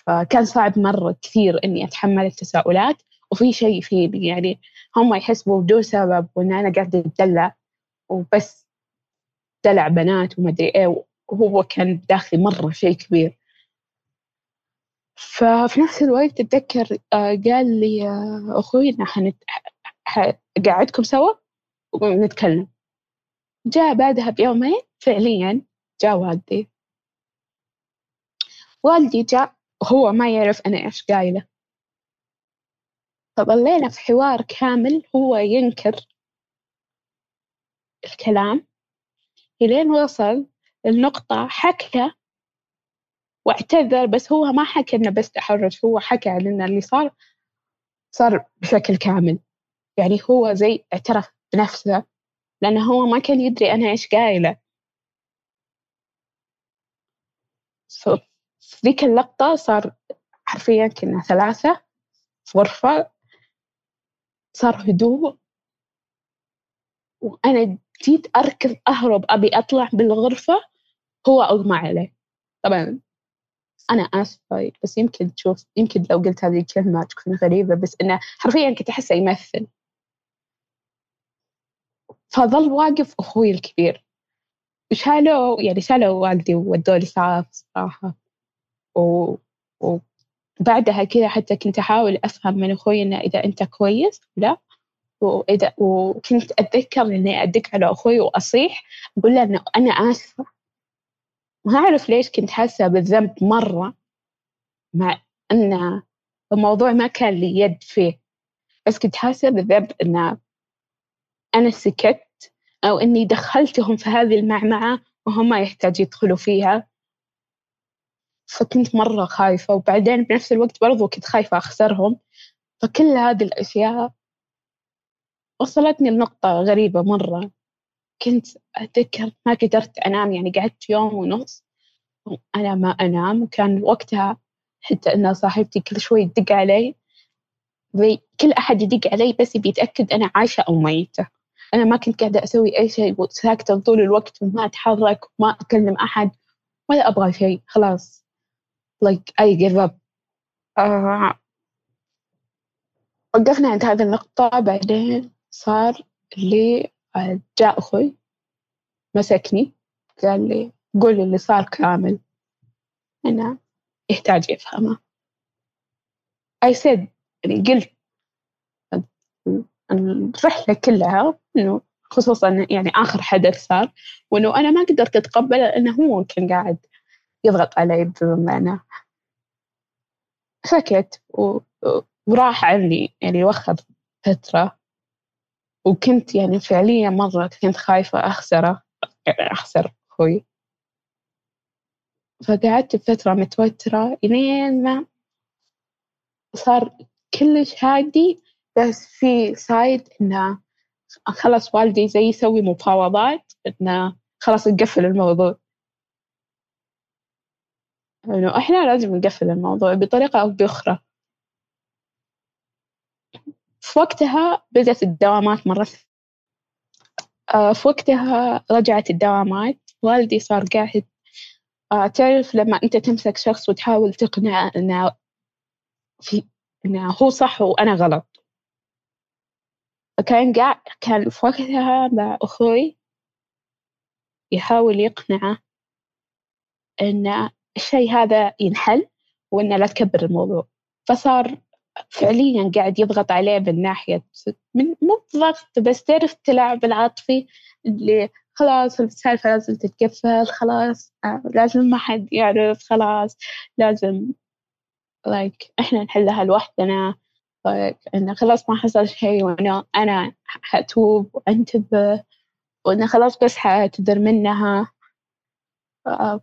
فكان صعب مرة كثير إني أتحمل التساؤلات وفي شيء فيني يعني هم يحسبوا بدون سبب وإن أنا قاعدة أتدلع وبس دلع بنات وما أدري إيه وهو كان داخلي مرة شيء كبير. ففي نفس الوقت أتذكر آه، قال لي آه، أخوي حنت... قاعدكم سوا ونتكلم. جاء بعدها بيومين فعليا جاء والدي. والدي جاء وهو ما يعرف أنا إيش قايلة. فظلينا في حوار كامل هو ينكر الكلام. إلين وصل النقطة حكى واعتذر بس هو ما حكى إنه بس تحرش هو حكى إن اللي صار صار بشكل كامل. يعني هو زي اعترف بنفسه لأنه هو ما كان يدري أنا إيش قايلة. في ذيك اللقطة صار حرفيا كنا ثلاثة في غرفة صار هدوء. وأنا جيت أركض أهرب أبي أطلع بالغرفة هو أغمى عليه طبعا أنا آسفة بس يمكن تشوف يمكن لو قلت هذه الكلمة تكون غريبة بس إنه حرفيا كنت أحسه يمثل. فظل واقف أخوي الكبير. وشالوا يعني شالوا والدي وودوا لي صراحة. وبعدها كذا حتى كنت أحاول أفهم من أخوي إنه إذا أنت كويس لا. وإذا وكنت أتذكر إني أدق على أخوي وأصيح أقول له إنه أنا آسفة. ما أعرف ليش كنت حاسة بالذنب مرة مع أن الموضوع ما كان لي يد فيه. بس كنت حاسة بالذنب إن أنا سكت أو إني دخلتهم في هذه المعمعة وهم ما يحتاج يدخلوا فيها. فكنت مرة خايفة وبعدين بنفس الوقت برضو كنت خايفة أخسرهم. فكل هذه الأشياء وصلتني لنقطة غريبة مرة. كنت أتذكر ما قدرت أنام يعني قعدت يوم ونص أنا ما أنام وكان وقتها حتى إن صاحبتي كل شوي تدق علي. كل أحد يدق علي بس بيتأكد أنا عايشة أو ميتة. أنا ما كنت قاعدة أسوي أي شيء وساكتة طول الوقت وما أتحرك وما أكلم أحد ولا أبغى شيء خلاص. Like I give up. آه. وقفنا عند هذه النقطة بعدين صار اللي جاء أخوي مسكني قال لي قولي اللي صار كامل. أنا يحتاج يفهمه. I said يعني قلت الرحلة كلها إنه خصوصا يعني آخر حدث صار وإنه أنا ما قدرت أتقبل لأنه هو كان قاعد يضغط علي بمعنى. سكت وراح عني يعني وخذ فترة. وكنت يعني فعليا مرة كنت خايفة أخسره يعني أخسر أخوي. فقعدت بفترة متوترة إلين ما صار كلش هادي بس في سايد إنه خلاص والدي زي يسوي مفاوضات إنه خلاص نقفل الموضوع. إنه إحنا لازم نقفل الموضوع بطريقة أو بأخرى. في وقتها بدأت الدوامات مرة آه، في وقتها رجعت الدوامات. والدي صار قاعد آه، تعرف لما أنت تمسك شخص وتحاول تقنعه إنه في إنه هو صح وأنا غلط. فكان قاعد كان في وقتها مع أخوي يحاول يقنعه إن الشيء هذا ينحل وإنه لا تكبر الموضوع. فصار فعليا قاعد يضغط عليه من ناحية من مو ضغط بس تعرف التلاعب العاطفي اللي خلاص السالفة لازم تتقفل خلاص آه، لازم ما حد يعرف خلاص لازم like إحنا نحلها لوحدنا like إنه خلاص ما حصل شيء وأنا أنا حتوب وأنتبه وإنه خلاص بس حاعتذر منها. آه،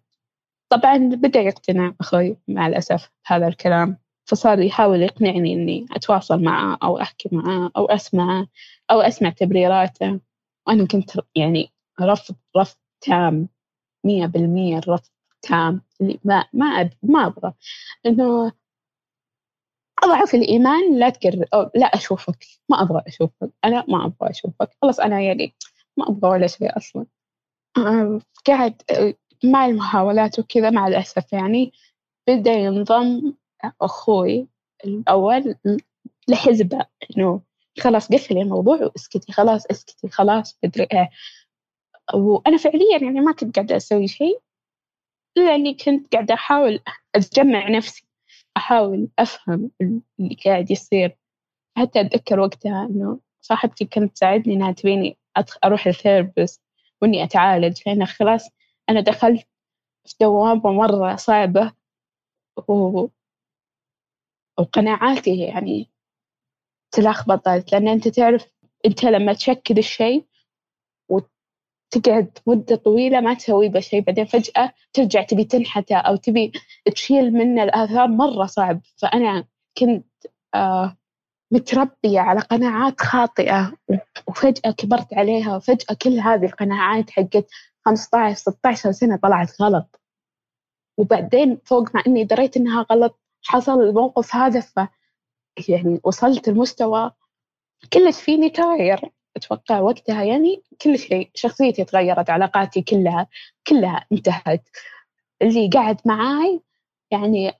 طبعا بدأ يقتنع أخوي مع الأسف هذا الكلام. فصار يحاول يقنعني إني أتواصل معه أو أحكي معه أو أسمعه أو أسمع تبريراته. وأنا كنت يعني رفض رفض تام مية بالمية الرفض تام اللي ما ما أب ما أبغى. إنه أضعف الإيمان لا تقرب أو لا أشوفك ما أبغى أشوفك أنا ما أبغى أشوفك. خلاص أنا يعني ما أبغى ولا شيء أصلا. آه، قاعد مع المحاولات وكذا مع الأسف يعني بدأ ينضم أخوي الأول لحزبه إنه خلاص قفلي الموضوع واسكتي خلاص اسكتي خلاص مدري إيه. وأنا فعليا يعني ما كنت قاعدة أسوي شيء لأني كنت قاعدة أحاول أتجمع نفسي أحاول أفهم اللي قاعد يصير. حتى أتذكر وقتها إنه صاحبتي كانت تساعدني إنها تبيني أروح للثيرابيست وإني أتعالج لأن خلاص أنا دخلت في دوامة مرة صعبة و... وقناعاتي يعني تلخبطت لأن أنت تعرف أنت لما تشكل الشيء وتقعد مدة طويلة ما تسوي بشيء بعدين فجأة ترجع تبي تنحته أو تبي تشيل منه الآثار مرة صعب. فأنا كنت آه متربية على قناعات خاطئة وفجأة كبرت عليها وفجأة كل هذه القناعات حقت 15 16 سنة طلعت غلط. وبعدين فوق ما إني دريت إنها غلط حصل الموقف هذا ف يعني وصلت لمستوى كلش فيني تغير. أتوقع وقتها يعني كل شيء شخصيتي تغيرت علاقاتي كلها كلها انتهت. اللي قاعد معاي يعني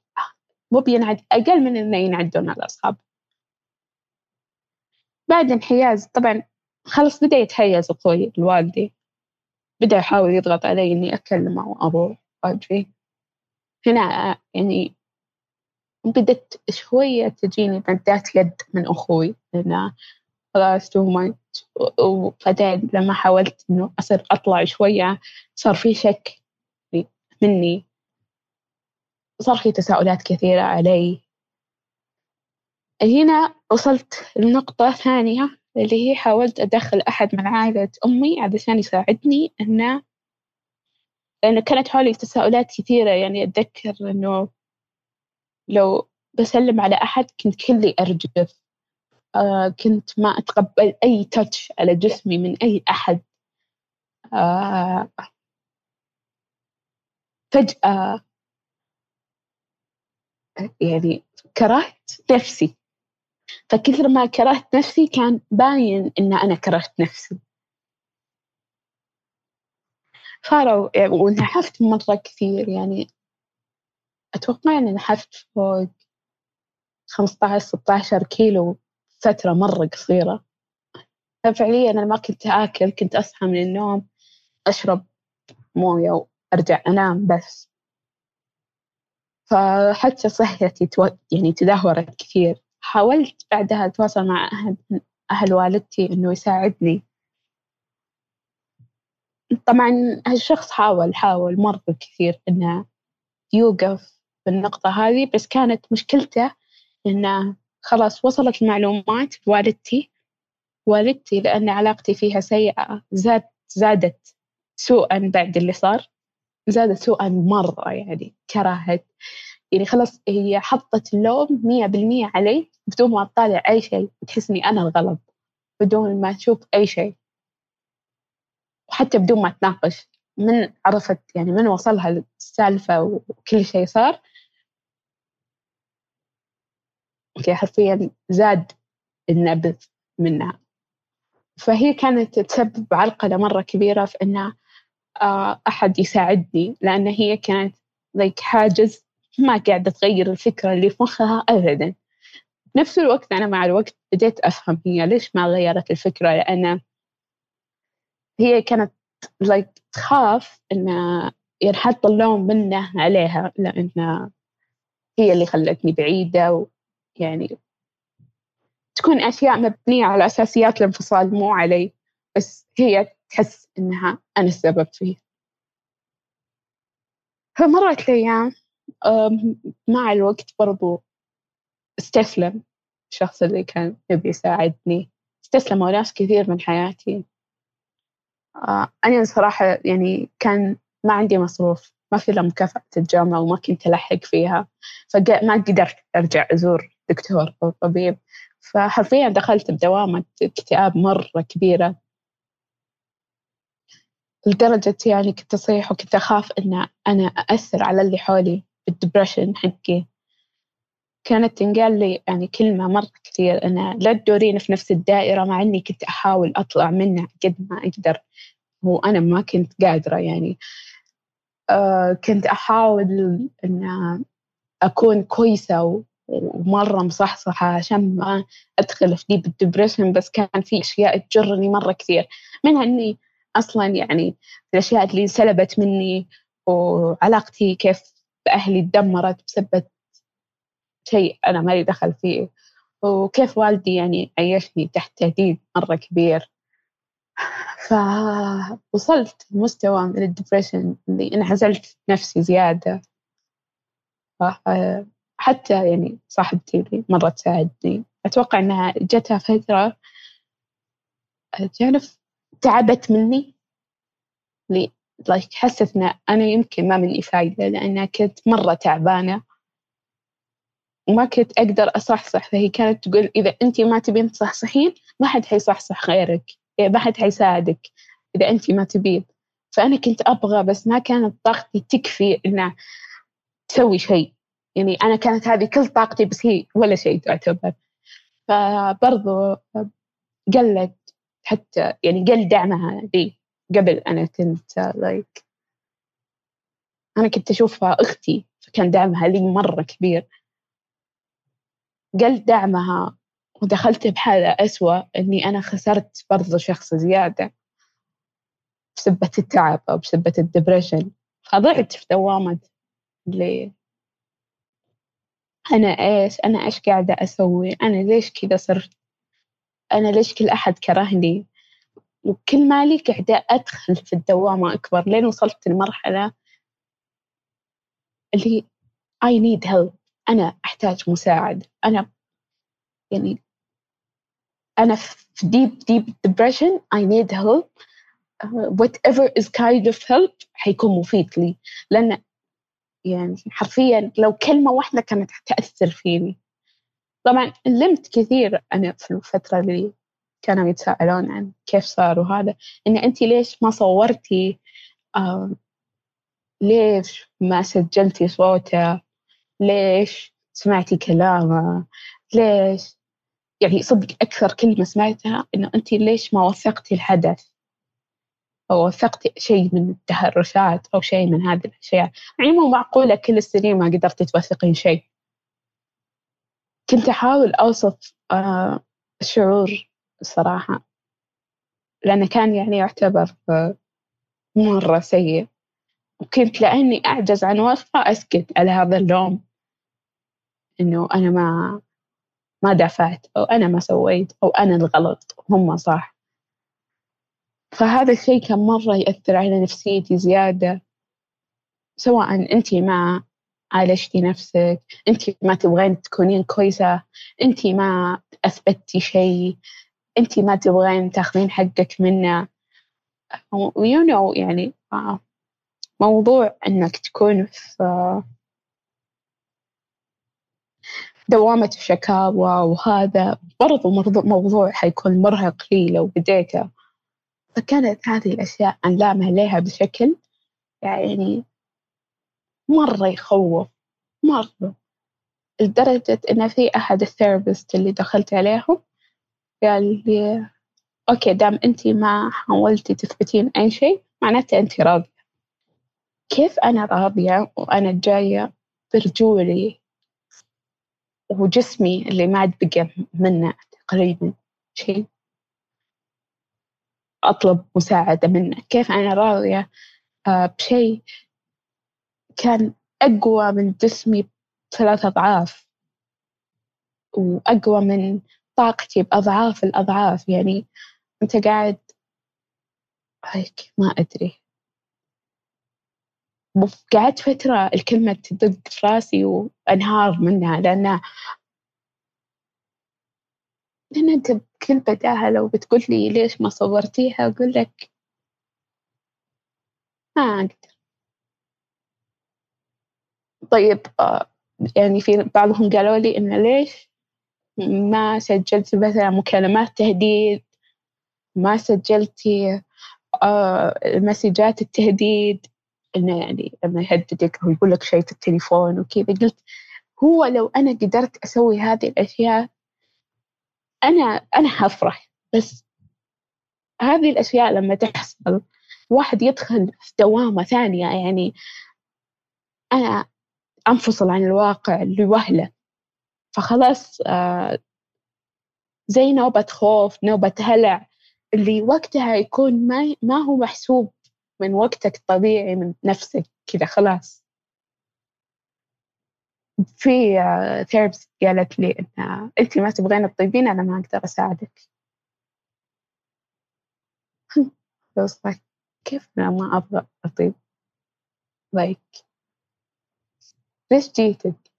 مو بينعد أقل من إنه ينعدون الأصحاب. بعد انحياز طبعا خلص بدأ يتحيز أخوي الوالدي بدأ يحاول يضغط علي إني أتكلم أو أروح وأجي هنا يعني بدت شوية تجيني مدات يد من أخوي لأنه خلاص تو ماتش وبعدين لما حاولت إنه أصير أطلع شوية صار في شك مني. صار في تساؤلات كثيرة علي. هنا وصلت لنقطة ثانية. اللي هي حاولت أدخل أحد من عائلة أمي علشان يساعدني إنه لأنه كانت حولي تساؤلات كثيرة. يعني أتذكر إنه لو بسلم على أحد كنت كلي أرجف. آه كنت ما أتقبل أي تاتش على جسمي من أي أحد. آه فجأة يعني كرهت نفسي. فكثر ما كرهت نفسي كان باين إن أنا كرهت نفسي. صاروا ونحفت مرة كثير يعني أتوقع إني نحفت فوق خمسة عشر ستة عشر كيلو فترة مرة قصيرة. ففعليا أنا ما كنت آكل كنت أصحى من النوم أشرب موية وأرجع أنام بس. فحتى صحتي يعني تدهورت كثير. حاولت بعدها أتواصل مع أهل أهل والدتي إنه يساعدني. طبعا هالشخص حاول حاول مرة كثير إنه يوقف في النقطة هذه بس كانت مشكلته إنه خلاص وصلت المعلومات لوالدتي والدتي لأن علاقتي فيها سيئة زاد زادت سوءا بعد اللي صار. زادت سوءا مرة يعني كرهت. يعني خلاص هي حطت اللوم مية بالمية علي بدون ما تطالع أي شيء تحس إني أنا الغلط بدون ما تشوف أي شيء. وحتى بدون ما تناقش من عرفت يعني من وصلها السالفة وكل شيء صار. okay حرفيا زاد النبذ منها. فهي كانت تسبب عرقلة مرة كبيرة في إنه آه، أحد يساعدني لأن هي كانت like حاجز ما قاعدة تغير الفكرة اللي في مخها أبدا. نفس الوقت أنا مع الوقت بديت أفهم هي ليش ما غيرت الفكرة لأن هي كانت لايك تخاف إن ينحط اللوم منه عليها لأن هي اللي خلتني بعيدة ويعني تكون أشياء مبنية على أساسيات الانفصال مو علي بس هي تحس إنها أنا السبب فيه فمرت الأيام مع الوقت برضو استسلم. الشخص اللي كان يبي يساعدني. استسلموا ناس كثير من حياتي. آه، أنا صراحة يعني كان ما عندي مصروف. ما في إلا مكافأة الجامعة وما كنت ألحق فيها. فما قدرت أرجع أزور دكتور أو طبيب. فحرفيا دخلت بدوامة اكتئاب مرة كبيرة. لدرجة يعني كنت أصيح وكنت أخاف إن أنا أأثر على اللي حولي. بالدبرشن حقي. كانت تنقال لي يعني كلمة مرة كثير أنا لا تدورين في نفس الدائرة مع إني كنت أحاول أطلع منها قد ما أقدر. وأنا ما كنت قادرة يعني. آه كنت أحاول إن أكون كويسة ومرة مصحصحة عشان ما أدخل في deep ال depression بس كان في أشياء تجرني مرة كثير. منها إني أصلا يعني الأشياء اللي سلبت مني وعلاقتي كيف بأهلي تدمرت بسبب شيء أنا مالي دخل فيه. وكيف والدي يعني عيشني تحت تهديد مرة كبير. فوصلت لمستوى من الدبريشن اللي انعزلت نفسي زيادة. حتى يعني صاحبتي اللي مرة تساعدني. أتوقع إنها جتها فترة تعرف تعبت مني. حست إن أنا يمكن ما مني فايدة لأنها كنت مرة تعبانة. وما كنت أقدر أصحصح فهي كانت تقول إذا أنت ما تبين تصحصحين ما حد حيصحصح غيرك. ما حد حيساعدك إذا أنت ما تبين. فأنا كنت أبغى بس ما كانت طاقتي تكفي إنها تسوي شيء. يعني أنا كانت هذه كل طاقتي بس هي ولا شيء تعتبر. فبرضو قلت حتى يعني قل دعمها لي. قبل أنا كنت like أنا كنت أشوفها أختي فكان دعمها لي مرة كبير. قل دعمها ودخلت بحالة أسوأ إني أنا خسرت برضو شخص زيادة بسبة التعب أو بسبة ال depression. فضعت في دوامة اللي أنا إيش أنا إيش قاعدة أسوي أنا ليش كذا صرت أنا ليش كل أحد كرهني؟ وكل مالي قاعدة أدخل في الدوامة أكبر لين وصلت لمرحلة اللي I need help. أنا أحتاج مساعدة أنا يعني أنا في deep deep depression. I need help. Uh, whatever is kind of help حيكون مفيد لي. لأن يعني حرفيا لو كلمة واحدة كانت تأثر فيني. طبعا علمت كثير أنا في الفترة اللي كانوا يتساءلون عن كيف صار وهذا. إن أنت ليش ما صورتي ليش ما سجلتي صوته؟ ليش سمعتي كلامه؟ ليش؟ يعني صدق أكثر كلمة سمعتها إنه أنت ليش ما وثقتي الحدث؟ أو وثقتي شيء من التهرشات أو شيء من هذه الأشياء. يعني مو معقولة كل السنين ما قدرتي توثقين شيء. كنت أحاول أوصف آه الصراحة. لأنه كان يعني يعتبر آه مرة سيء. وكنت لأني أعجز عن وصفه أسكت على هذا اللوم. إنه أنا ما ما دافعت أو أنا ما سويت أو أنا الغلط هم صح. فهذا الشيء كان مرة يأثر على نفسيتي زيادة. سواء أنت ما عالجتي نفسك أنت ما تبغين تكونين كويسة أنت ما أثبتي شيء. أنت ما تبغين تاخذين حقك منه. you know يعني آه، موضوع إنك تكون في دوامة الشكاوى وهذا برضو موضوع حيكون مرهق لي لو بديته. فكانت هذه الأشياء أنلام عليها بشكل يعني مرة يخوف مرة. لدرجة إن في أحد ال therapist اللي دخلت عليهم قال لي okay دام أنت ما حاولتي تثبتين أي شيء معناته أنت راضية. كيف أنا راضية وأنا جاية برجولي وجسمي اللي ما عاد بقى منه تقريبا شيء؟ أطلب مساعدة منه. كيف أنا راضية؟ آه، بشيء كان أقوى من جسمي بثلاث أضعاف وأقوى من طاقتي بأضعاف الأضعاف يعني أنت قاعد هيك ما أدري. قعدت فترة الكلمة تدق في راسي وأنهار منها لأن لأن أنت بكل بداهة لو بتقول لي ليش ما صورتيها أقول لك ما أقدر. طيب آه، يعني في بعضهم قالوا لي إنه ليش ما سجلت مثلا مكالمات تهديد ما سجلتي آه مسجات التهديد. إنه يعني لما يهددك أو يقول لك شيء في التليفون وكذا. قلت هو لو أنا قدرت أسوي هذه الأشياء أنا أنا حفرح. بس هذه الأشياء لما تحصل واحد يدخل في دوامة ثانية. يعني أنا أنفصل عن الواقع لوهلة. فخلاص آه زي نوبة خوف نوبة هلع اللي وقتها يكون ما, ما هو محسوب من وقتك الطبيعي من نفسك كذا خلاص. في ثيرابيست آه، قالت لي إن أنت ما تبغين تطيبين أنا ما أقدر أساعدك. بس كيف أنا ما أبغى أطيب؟ like ليش جيتك؟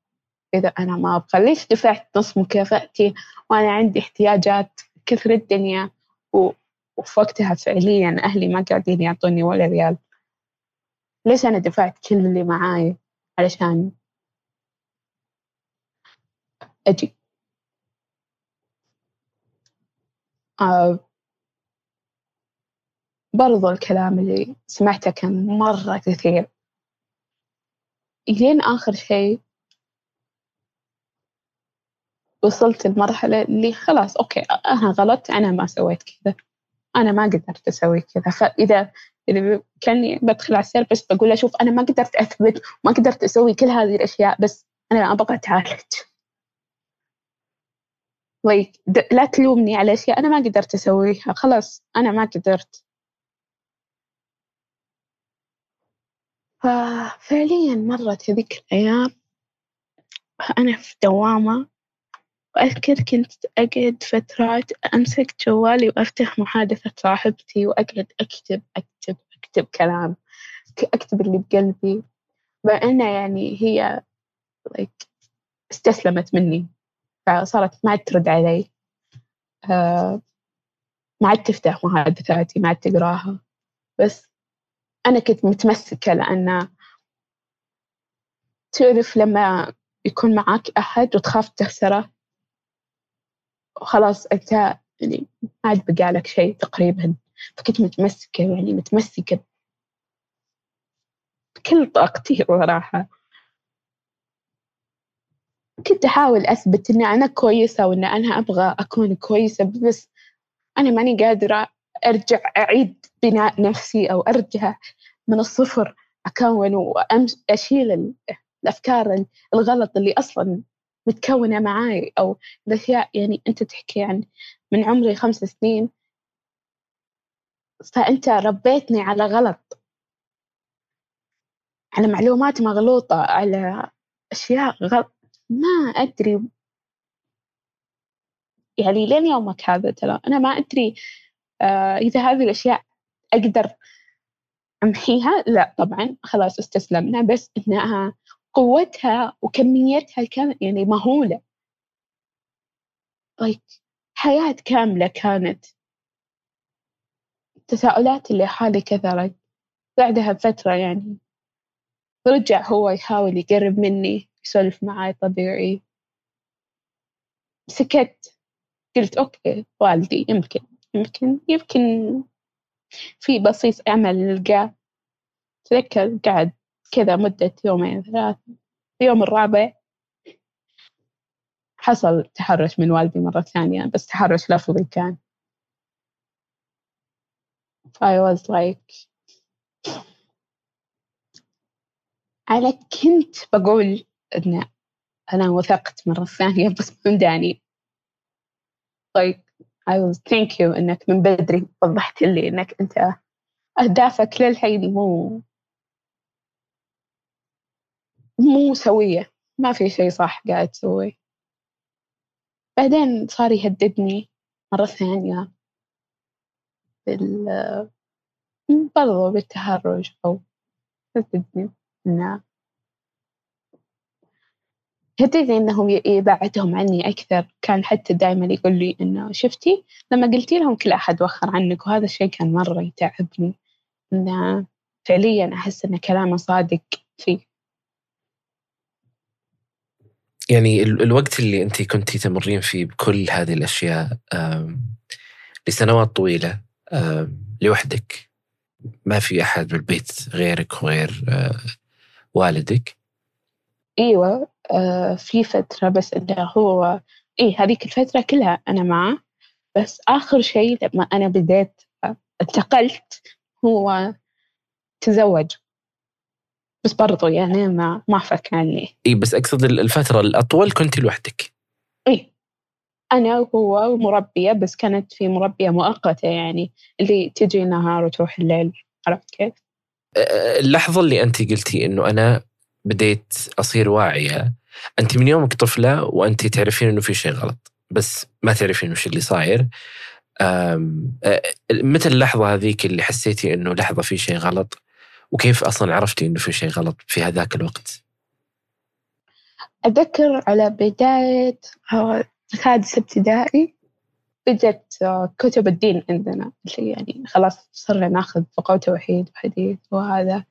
إذا أنا ما أبغى. ليش دفعت نص مكافأتي؟ وأنا عندي احتياجات كثر الدنيا و... وفي وقتها فعليا أهلي ما قاعدين يعطوني ولا ريال. ليش أنا دفعت كل اللي معاي؟ علشان أجي. آه برضو الكلام اللي سمعته كان مرة كثير. إلين آخر شيء وصلت المرحلة اللي خلاص okay أنا غلطت أنا ما سويت كذا. أنا ما قدرت أسوي كذا. فإذا إذا كاني بدخل على ال therapist بقول له شوف أنا ما قدرت أثبت ما قدرت أسوي كل هذه الأشياء بس أنا أبغى أتعالج. Like لا تلومني على أشياء أنا ما قدرت أسويها. خلاص أنا ما قدرت. ففعليا مرت هذيك الأيام أنا في دوامة وأذكر كنت أقعد فترات أمسك جوالي وأفتح محادثة صاحبتي وأقعد أكتب أكتب أكتب كلام أكتب اللي بقلبي. مع إنه يعني هي like استسلمت مني فصارت ما عاد ترد علي. آه ما عاد تفتح محادثاتي ما عاد تقراها. بس أنا كنت متمسكة لأن تعرف لما يكون معك أحد وتخاف تخسره وخلاص أنت يعني ما عاد بقى لك شيء تقريبا. فكنت متمسكة يعني متمسكة بكل طاقتي صراحة كنت أحاول أثبت إن أنا كويسة وإن أنا أبغى أكون كويسة بس أنا ماني قادرة أرجع أعيد بناء نفسي أو أرجع من الصفر أكون وأشيل الأفكار الغلط اللي أصلا متكونة معاي أو الأشياء يعني أنت تحكي عن من عمري خمس سنين. فأنت ربيتني على غلط. على معلومات مغلوطة على أشياء غلط. ما أدري. يعني لين يومك هذا ترى أنا ما أدري آه إذا هذه الأشياء أقدر أمحيها؟ لا طبعا خلاص استسلمنا بس إنها قوتها وكميتها كانت يعني مهولة like حياة كاملة كانت. التساؤلات اللي حالي كثرت بعدها بفترة يعني رجع هو يحاول يقرب مني يسولف معي طبيعي. سكت قلت أوكي والدي يمكن يمكن يمكن في بصيص أمل نلقاه تذكر قعد كذا مدة يومين ثلاثة اليوم الرابع حصل تحرش من والدي مرة ثانية بس تحرش لفظي كان. I was like أنا كنت بقول إن أنا وثقت مرة ثانية بس ما مداني. Like I was thank you إنك من بدري وضحت لي إنك أنت أهدافك للحين مو مو سوية ما في شيء صح قاعد تسويه بعدين صار يهددني مرة ثانية بال برضو بالتهرج أو يهددني إنه هددني يبعدهم عني أكثر. كان حتى دائما يقول لي إنه شفتي؟ لما قلتي لهم كل أحد وخر عنك وهذا الشيء كان مرة يتعبني. إنه فعليا أحس إن كلامه صادق فيه
يعني الوقت اللي انت كنتي تمرين فيه بكل هذه الأشياء لسنوات طويلة لوحدك ما في أحد بالبيت غيرك وغير آه، والدك؟
إيوه آه، في فترة بس إنه هو اي هذيك الفترة كلها أنا معه بس آخر شيء لما أنا بديت انتقلت هو تزوج. بس برضو يعني ما ما فك عني
إي بس أقصد الفترة الأطول كنت لوحدك.
إي. أنا وهو مربيه بس كانت في مربية مؤقتة يعني اللي تجي نهار وتروح الليل. عرفت كيف؟
اللحظة اللي انت قلتي إنه أنا بديت أصير واعية انت من يومك طفلة وانت تعرفين إنه في شيء غلط بس ما تعرفين وش اللي صاير. متى اللحظة هذيك اللي حسيتي إنه لحظة في شيء غلط؟ وكيف أصلا عرفتي إنه في شيء غلط في هذاك الوقت؟
اتذكر على بداية سادس ابتدائي بدت كتب الدين عندنا اللي يعني خلاص صرنا ناخذ فقه وتوحيد وحديث وهذا.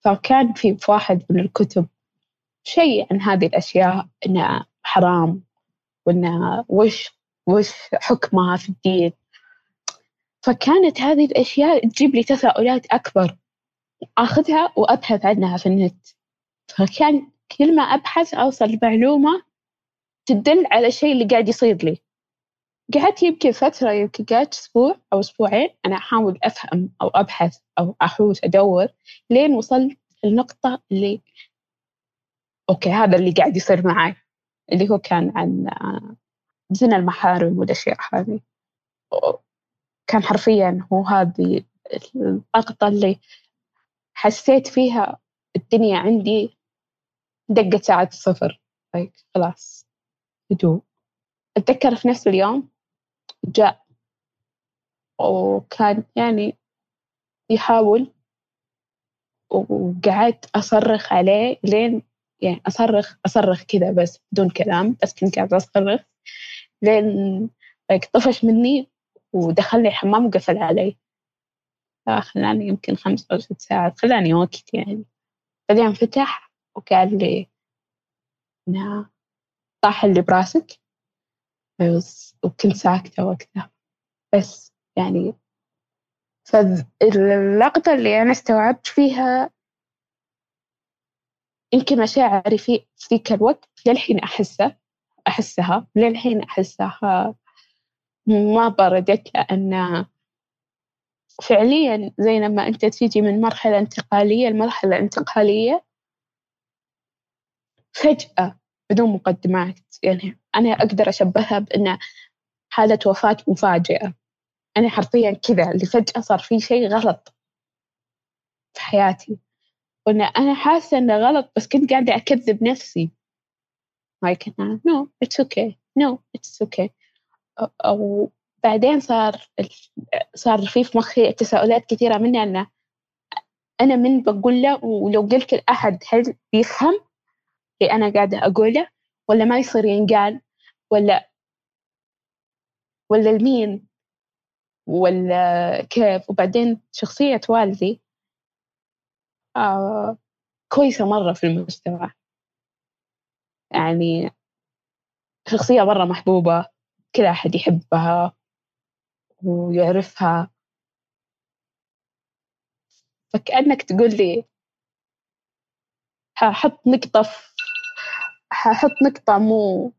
فكان في واحد من الكتب شيء عن هذه الأشياء إنها حرام وإنها وش وش حكمها في الدين. فكانت هذه الأشياء تجيب لي تساؤلات أكبر. أخذها وأبحث عنها في النت. فكان كل ما أبحث أوصل لمعلومة تدل على الشيء اللي قاعد يصير لي. قعدت يمكن فترة يمكن قعدت أسبوع أو أسبوعين أنا أحاول أفهم أو أبحث أو أحوس أدور لين وصلت النقطة اللي أوكي هذا اللي قاعد يصير معي اللي هو كان عن زنا المحارم والأشياء هذه. كان حرفيا هو هذه اللقطة اللي حسيت فيها الدنيا عندي دقت ساعة الصفر like خلاص. هدوء. أتذكر في نفس اليوم جاء. وكان يعني يحاول. وقعدت أصرخ عليه لين يعني أصرخ أصرخ كذا بس بدون كلام بس كنت قاعدة أصرخ. لين طفش مني ودخلني الحمام وقفل علي. خلاني يمكن خمس أو ست ساعات خلاني وقت يعني. بعدين فتح وقال لي إنها طاح اللي براسك؟ بس وكنت ساكتة وقتها. بس يعني فاللقطة اللي أنا استوعبت فيها يمكن مشاعري في ذيك الوقت للحين أحسها أحسها للحين أحسها ما بردت لأن فعليا زي لما أنت تيجي من مرحلة انتقالية لمرحلة انتقالية فجأة بدون مقدمات يعني أنا أقدر أشبهها بأن حالة وفاة مفاجئة. أنا حرفيا كذا اللي فجأة صار في شيء غلط في حياتي. وأن أنا حاسة إنه غلط بس كنت قاعدة أكذب نفسي. Like no it's okay. No it's okay. أو بعدين صار صار في في مخي تساؤلات كثيرة مني. أنه أنا من بقول له ولو قلت لأحد هل بيفهم اللي أنا قاعدة أقوله ولا ما يصير ينقال ولا ولا لمين ولا كيف. وبعدين شخصية والدي آه كويسة مرة في المجتمع يعني شخصية مرة محبوبة كل أحد يحبها. ويعرفها. فكأنك تقول لي ححط نقطة ححط نقطة مو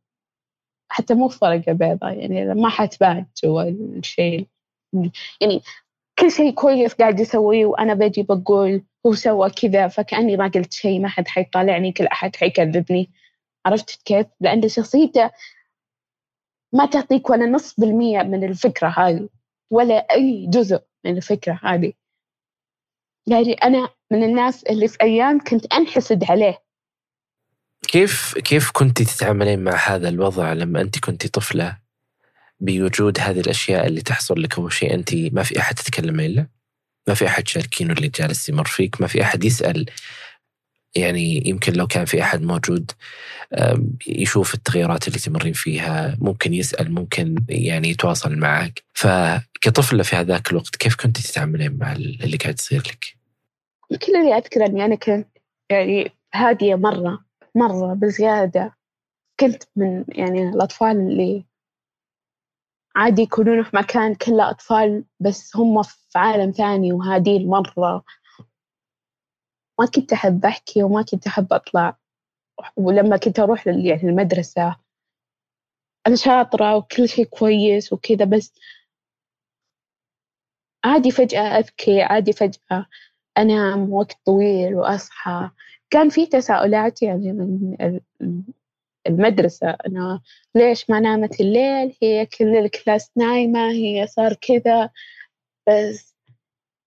حتى مو فرقة بيضاء يعني ما حتبان جوا الشيء. يعني كل شيء كويس قاعد يسويه وأنا بجي بقول هو سوى كذا فكأني ما قلت شيء ما حد حيطالعني كل أحد حيكذبني. عرفت كيف؟ لأن شخصيته ما تعطيك ولا نص بالمية من الفكرة هذه ولا أي جزء من الفكرة هذه. يعني أنا من الناس اللي في أيام كنت أنحسد عليه.
كيف كيف كنت تتعاملين مع هذا الوضع لما أنت كنت طفلة بوجود هذه الأشياء اللي تحصل لك أول شيء؟ أنت ما في أحد تتكلم له ما في أحد شاركينه اللي جالس يمر فيك ما في أحد يسأل يعني يمكن لو كان في أحد موجود يشوف التغيرات اللي تمرين فيها ممكن يسأل ممكن يعني يتواصل معك. فكطفلة في هذاك الوقت كيف كنت تتعاملين مع اللي قاعد يصير لك؟
كل اللي أذكر أني أنا كنت يعني هادية مرة مرة بزيادة كنت من يعني الأطفال اللي عادي يكونون في مكان كله أطفال بس هم في عالم ثاني وهادين مرة. ما كنت أحب أحكي وما كنت أحب أطلع. ولما كنت أروح يعني المدرسة أنا شاطرة وكل شيء كويس وكذا بس عادي فجأة أبكي عادي فجأة أنام وقت طويل وأصحى. كان في تساؤلات يعني من المدرسة أنا ليش ما نامت الليل؟ هي كل الكلاس نايمة هي صار كذا بس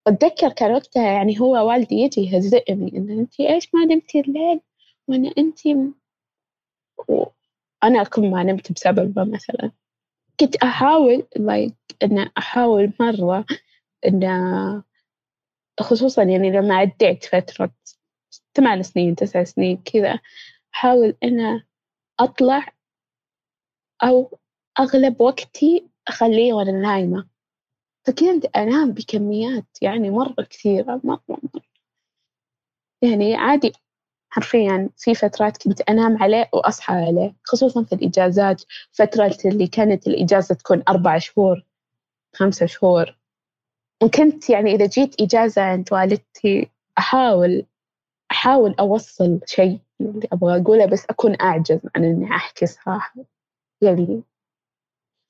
أتذكر كان وقتها يعني هو والدي يجي يهزئني إن أنت إيش ما نمتي الليل؟ وأنا أنت وأنا أكون ما نمت بسببه مثلا. كنت أحاول like إن أحاول مرة إن خصوصا يعني لما عديت فترة ثمان سنين تسع سنين كذا أحاول إن أطلع أو أغلب وقتي أخليه وأنا نايمة. فكنت أنام بكميات يعني مرة كثيرة مرة مرة يعني عادي حرفيا في فترات كنت أنام عليه وأصحى عليه خصوصا في الإجازات فترة اللي كانت الإجازة تكون أربع شهور خمسة شهور. وكنت يعني إذا جيت إجازة عند والدتي أحاول أحاول أوصل شيء اللي أبغى أقوله بس أكون أعجز عن إني أحكي صراحة يعني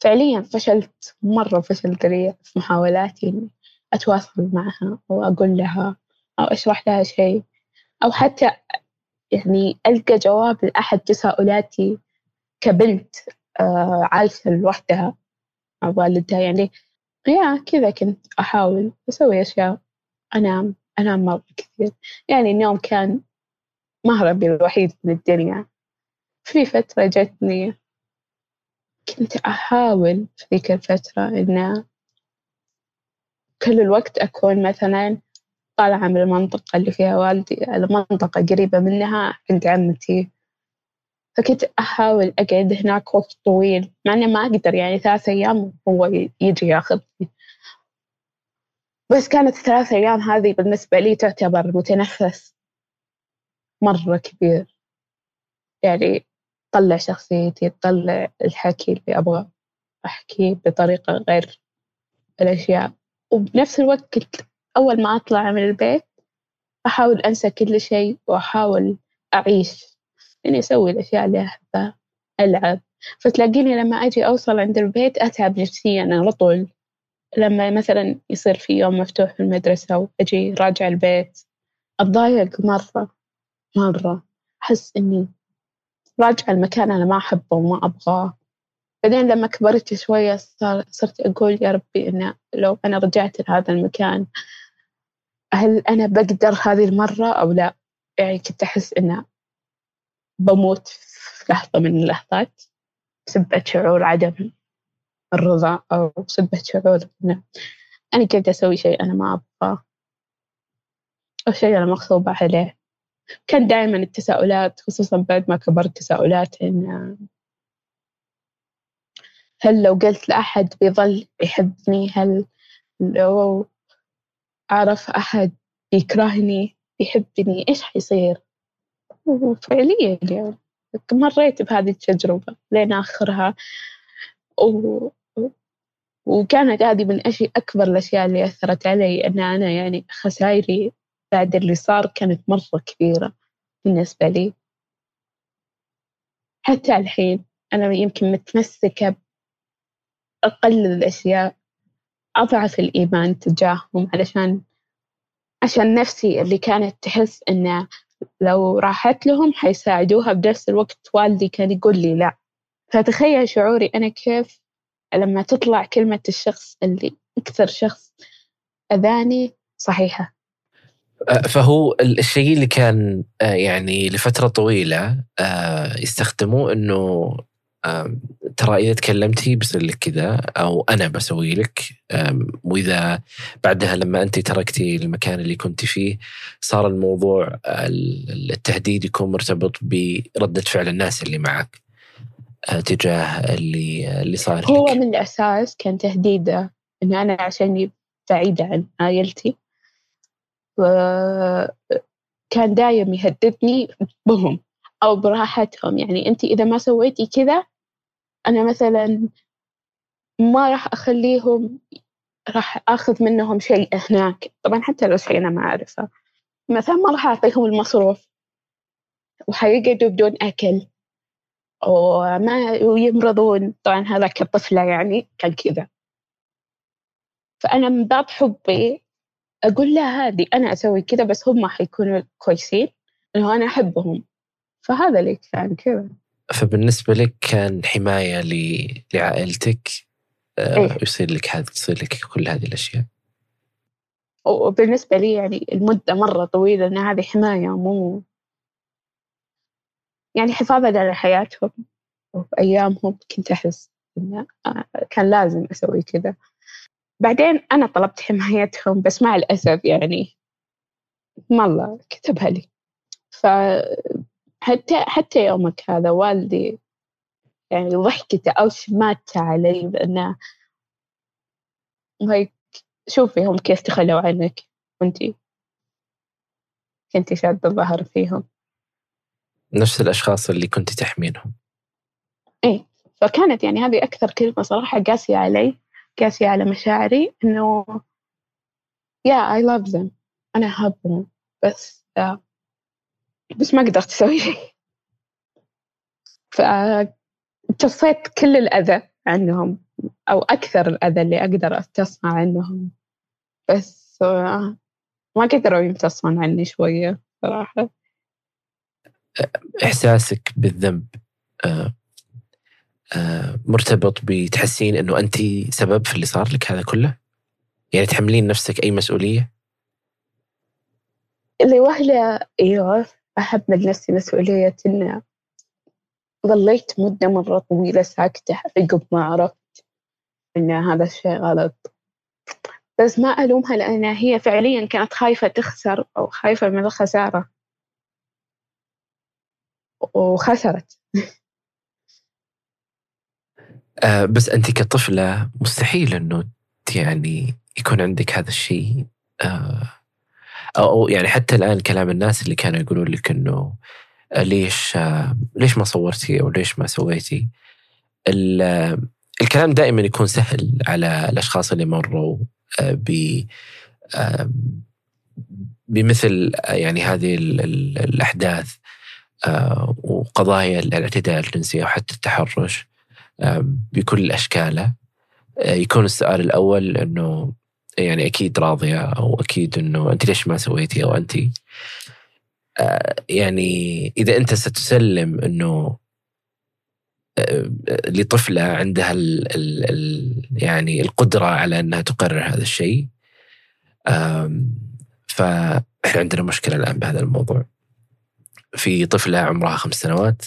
فعليا فشلت مرة فشلت لي في محاولاتي إني أتواصل معها أو أقول لها أو أشرح لها شيء أو حتى يعني ألقى جواب لأحد تساؤلاتي كبنت آه عايشة لوحدها مع والدها. يعني يا كذا كنت أحاول أسوي أشياء أنام أنام مرة كثير. يعني النوم كان مهربي الوحيد من الدنيا. في فترة جتني كنت أحاول في ذيك الفترة إن كل الوقت أكون مثلا طالعة من المنطقة اللي فيها والدي المنطقة قريبة منها عند عمتي. فكنت أحاول أقعد هناك وقت طويل مع إني ما أقدر يعني ثلاث أيام هو يجي ياخذني. بس كانت الثلاث أيام هذه بالنسبة لي تعتبر متنفس مرة كبير. يعني طلع شخصيتي تطلع الحكي اللي أبغى أحكيه بطريقة غير الأشياء. وبنفس الوقت أول ما أطلع من البيت أحاول أنسى كل شيء وأحاول أعيش. إني أسوي الأشياء اللي أحبها ألعب. فتلاقيني لما أجي أوصل عند البيت أتعب نفسيا على طول. لما مثلا يصير في يوم مفتوح في المدرسة وأجي راجع البيت أتضايق مرة مرة. أحس إني راجعة المكان أنا ما أحبه وما أبغاه. بعدين لما كبرت شوية صرت أقول يا ربي إن لو أنا رجعت لهذا المكان هل أنا بقدر هذه المرة أو لا؟ يعني كنت أحس إنه بموت في لحظة من اللحظات. بسبة شعور عدم الرضا أو بسبة شعور إنه أنا قاعدة أسوي شيء أنا ما أبغاه. أو شيء أنا مغصوبة عليه. كان دائما التساؤلات خصوصا بعد ما كبرت تساؤلات إن هل لو قلت لأحد بيظل يحبني؟ هل لو أعرف أحد بيكرهني بيحبني إيش حيصير؟ وفعليا يعني مريت بهذه التجربة لين آخرها. و... وكانت هذه من أشي أكبر الأشياء اللي أثرت علي أن أنا يعني خسائري بعد اللي صار كانت مرة كبيرة بالنسبة لي. حتى الحين أنا يمكن متمسكة بأقل الأشياء أضعف الإيمان تجاههم علشان عشان نفسي اللي كانت تحس إن لو راحت لهم حيساعدوها بنفس الوقت والدي كان يقول لي لا. فتخيل شعوري أنا كيف لما تطلع كلمة الشخص اللي أكثر شخص أذاني صحيحة.
فهو الشيء اللي كان أه، يعني لفترة طويلة أه، يستخدموه أنه ترى إذا تكلمتي بصير لك كذا أو أنا بسوي لك وإذا بعدها لما انت تركتي المكان اللي كنت فيه صار الموضوع التهديد يكون مرتبط بردة فعل الناس اللي معك تجاه اللي اللي صار
هو لك. من الأساس كان تهديده انه أنا عشاني بعيده عن عائلتي وكان دايم يهددني بهم أو براحتهم. يعني أنت إذا ما سويتي كذا أنا مثلا ما راح أخليهم راح آخذ منهم شيء هناك. طبعا حتى لو شيء أنا ما أعرفه. مثلا ما راح أعطيهم المصروف. وحيقعدوا بدون أكل. وما ويمرضون طبعا هذا كطفلة يعني كان كذا. فأنا من باب حبي أقول لا هذه أنا أسوي كذا بس هم حيكونوا كويسين إنه أنا أحبهم. فهذا اللي كان كذا.
فبالنسبة لك كان حماية لعائلتك آه، إيه؟ يصير لك هذا تصير لك كل هذه الأشياء؟
وبالنسبة لي يعني المدة مرة طويلة إن هذه حماية مو يعني حفاظا على حياتهم وأيامهم كنت أحس إنه آه، كان لازم أسوي كذا. بعدين أنا طلبت حمايتهم بس مع الأسف يعني ما الله كتبها لي. ف حتى حتى يومك هذا والدي يعني ضحكته أو شماتة علي بأنه هيك شوفي هم كيف تخلوا عنك وانتي كنتي شادة الظهر فيهم.
نفس الأشخاص اللي كنت تحمينهم.
إيه فكانت يعني هذه أكثر كلمة صراحة قاسية علي. قاسية على مشاعري إنه يا I love them. أنا أحبهم بس بس ما قدرت أسوي شيء. فامتصيت كل الأذى عنهم أو أكثر الأذى اللي أقدر أمتصه عنهم. بس ما قدروا يمتصون عني شوية صراحة.
إحساسك بالذنب آه، مرتبط بتحسين أنه أنت سبب في اللي صار لك هذا كله؟ يعني تحملين نفسك أي مسؤولية؟
اللي وهلة أيوه أحمل نفسي مسؤولية إن ظليت مدة مرة طويلة ساكتة عقب ما عرفت إن هذا الشيء غلط بس ما ألومها لأن هي فعليا كانت خايفة تخسر أو خايفة من الخسارة وخسرت
آه بس أنت كطفلة مستحيل أنه يعني يكون عندك هذا الشيء آه أو يعني حتى الآن كلام الناس اللي كانوا يقولون لك أنه آه، ليش آه ليش ما صورتي أو ليش ما سويتي؟ الكلام دائما يكون سهل على الأشخاص اللي مروا آه، ب آه، بمثل يعني هذه الأحداث وقضايا الاعتداء الجنسي أو حتى التحرش. بكل أشكاله. يكون السؤال الأول أنه يعني أكيد راضية أو أكيد أنه أنت ليش ما سويتي أو أنت يعني إذا أنت ستسلم أنه لطفلة عندها ال ال ال يعني القدرة على أنها تقرر هذا الشيء فإحنا عندنا مشكلة الآن بهذا الموضوع. في طفلة عمرها خمس سنوات.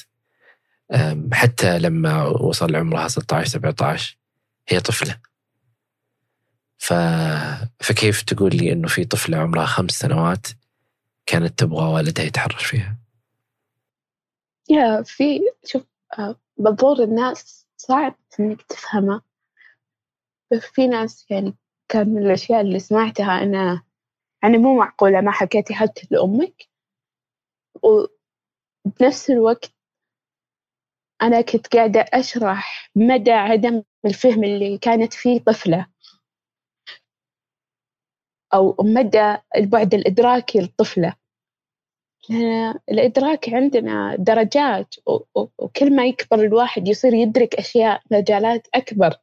حتى لما وصل عمرها 16 17 هي طفلة. ف... فكيف تقول لي إنه في طفلة عمرها خمس سنوات كانت تبغى والدها يتحرش فيها؟
يا في شوف منظور آه، الناس صعب إنك تفهمه. بس في ناس يعني كان من الأشياء اللي سمعتها أنا يعني مو معقولة ما حكيتي حتى لأمك وبنفس الوقت أنا كنت قاعدة أشرح مدى عدم الفهم اللي كانت فيه طفلة. أو مدى البعد الإدراكي للطفلة. الإدراك عندنا درجات وكل ما يكبر الواحد يصير يدرك أشياء مجالات أكبر.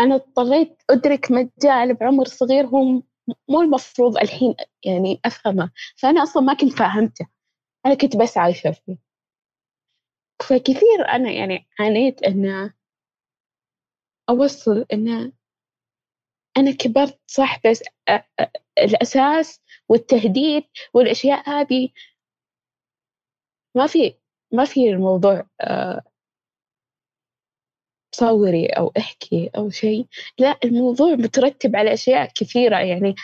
أنا اضطريت أدرك مجال بعمر صغير هو مو المفروض الحين يعني أفهمه. فأنا أصلا ما كنت فاهمته. أنا كنت بس عايشة فيه. فكثير أنا يعني عانيت إن أوصل إن أنا كبرت صح بس الأساس والتهديد والأشياء هذه ما في ما في الموضوع صوري أو أحكي أو شيء. لا الموضوع مترتب على أشياء كثيرة. يعني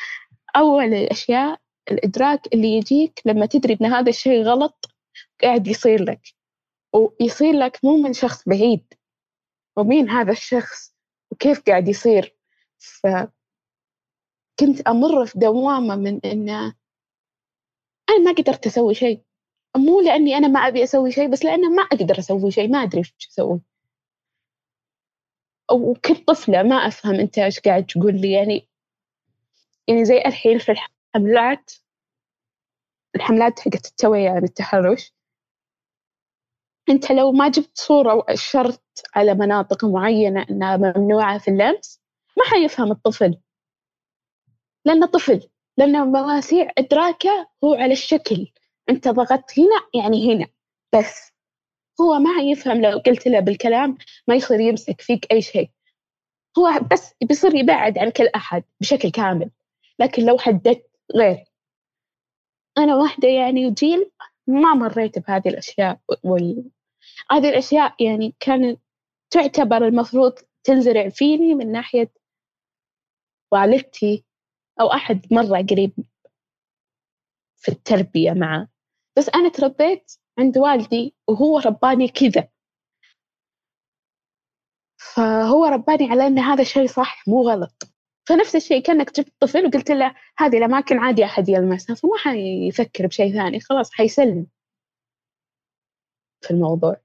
أول الأشياء الإدراك اللي يجيك لما تدري إن هذا الشيء غلط قاعد يصير لك. ويصير لك مو من شخص بعيد. ومين هذا الشخص؟ وكيف قاعد يصير؟ فكنت أمر في دوامة من إن أنا ما قدرت أسوي شيء. مو لأني أنا ما أبي أسوي شيء بس لأنه ما أقدر أسوي شيء ما أدري إيش أسوي. وكنت طفلة ما أفهم أنت إيش قاعد تقول لي. يعني يعني زي الحين في الحملات الحملات حقت التوعية عن التحرش. أنت لو ما جبت صورة وأشرت على مناطق معينة أنها ممنوعة في اللمس ما حيفهم الطفل. لأنه طفل لأن مواسيع إدراكه هو على الشكل. أنت ضغطت هنا يعني هنا. بس هو ما يفهم لو قلت له بالكلام ما يصير يمسك فيك أي شيء. هو بس بيصير يبعد عن كل أحد بشكل كامل. لكن لو حددت غير. أنا واحدة يعني جيل ما مريت بهذه الأشياء وال... هذه الأشياء يعني كانت تعتبر المفروض تنزرع فيني من ناحية والدتي أو أحد مرة قريب في التربية معه. بس أنا تربيت عند والدي وهو رباني كذا. فهو رباني على أن هذا شيء صح مو غلط. فنفس الشيء كأنك جبت طفل وقلت له هذه الأماكن عادي أحد يلمسها فما حيفكر بشيء ثاني خلاص حيسلم في الموضوع.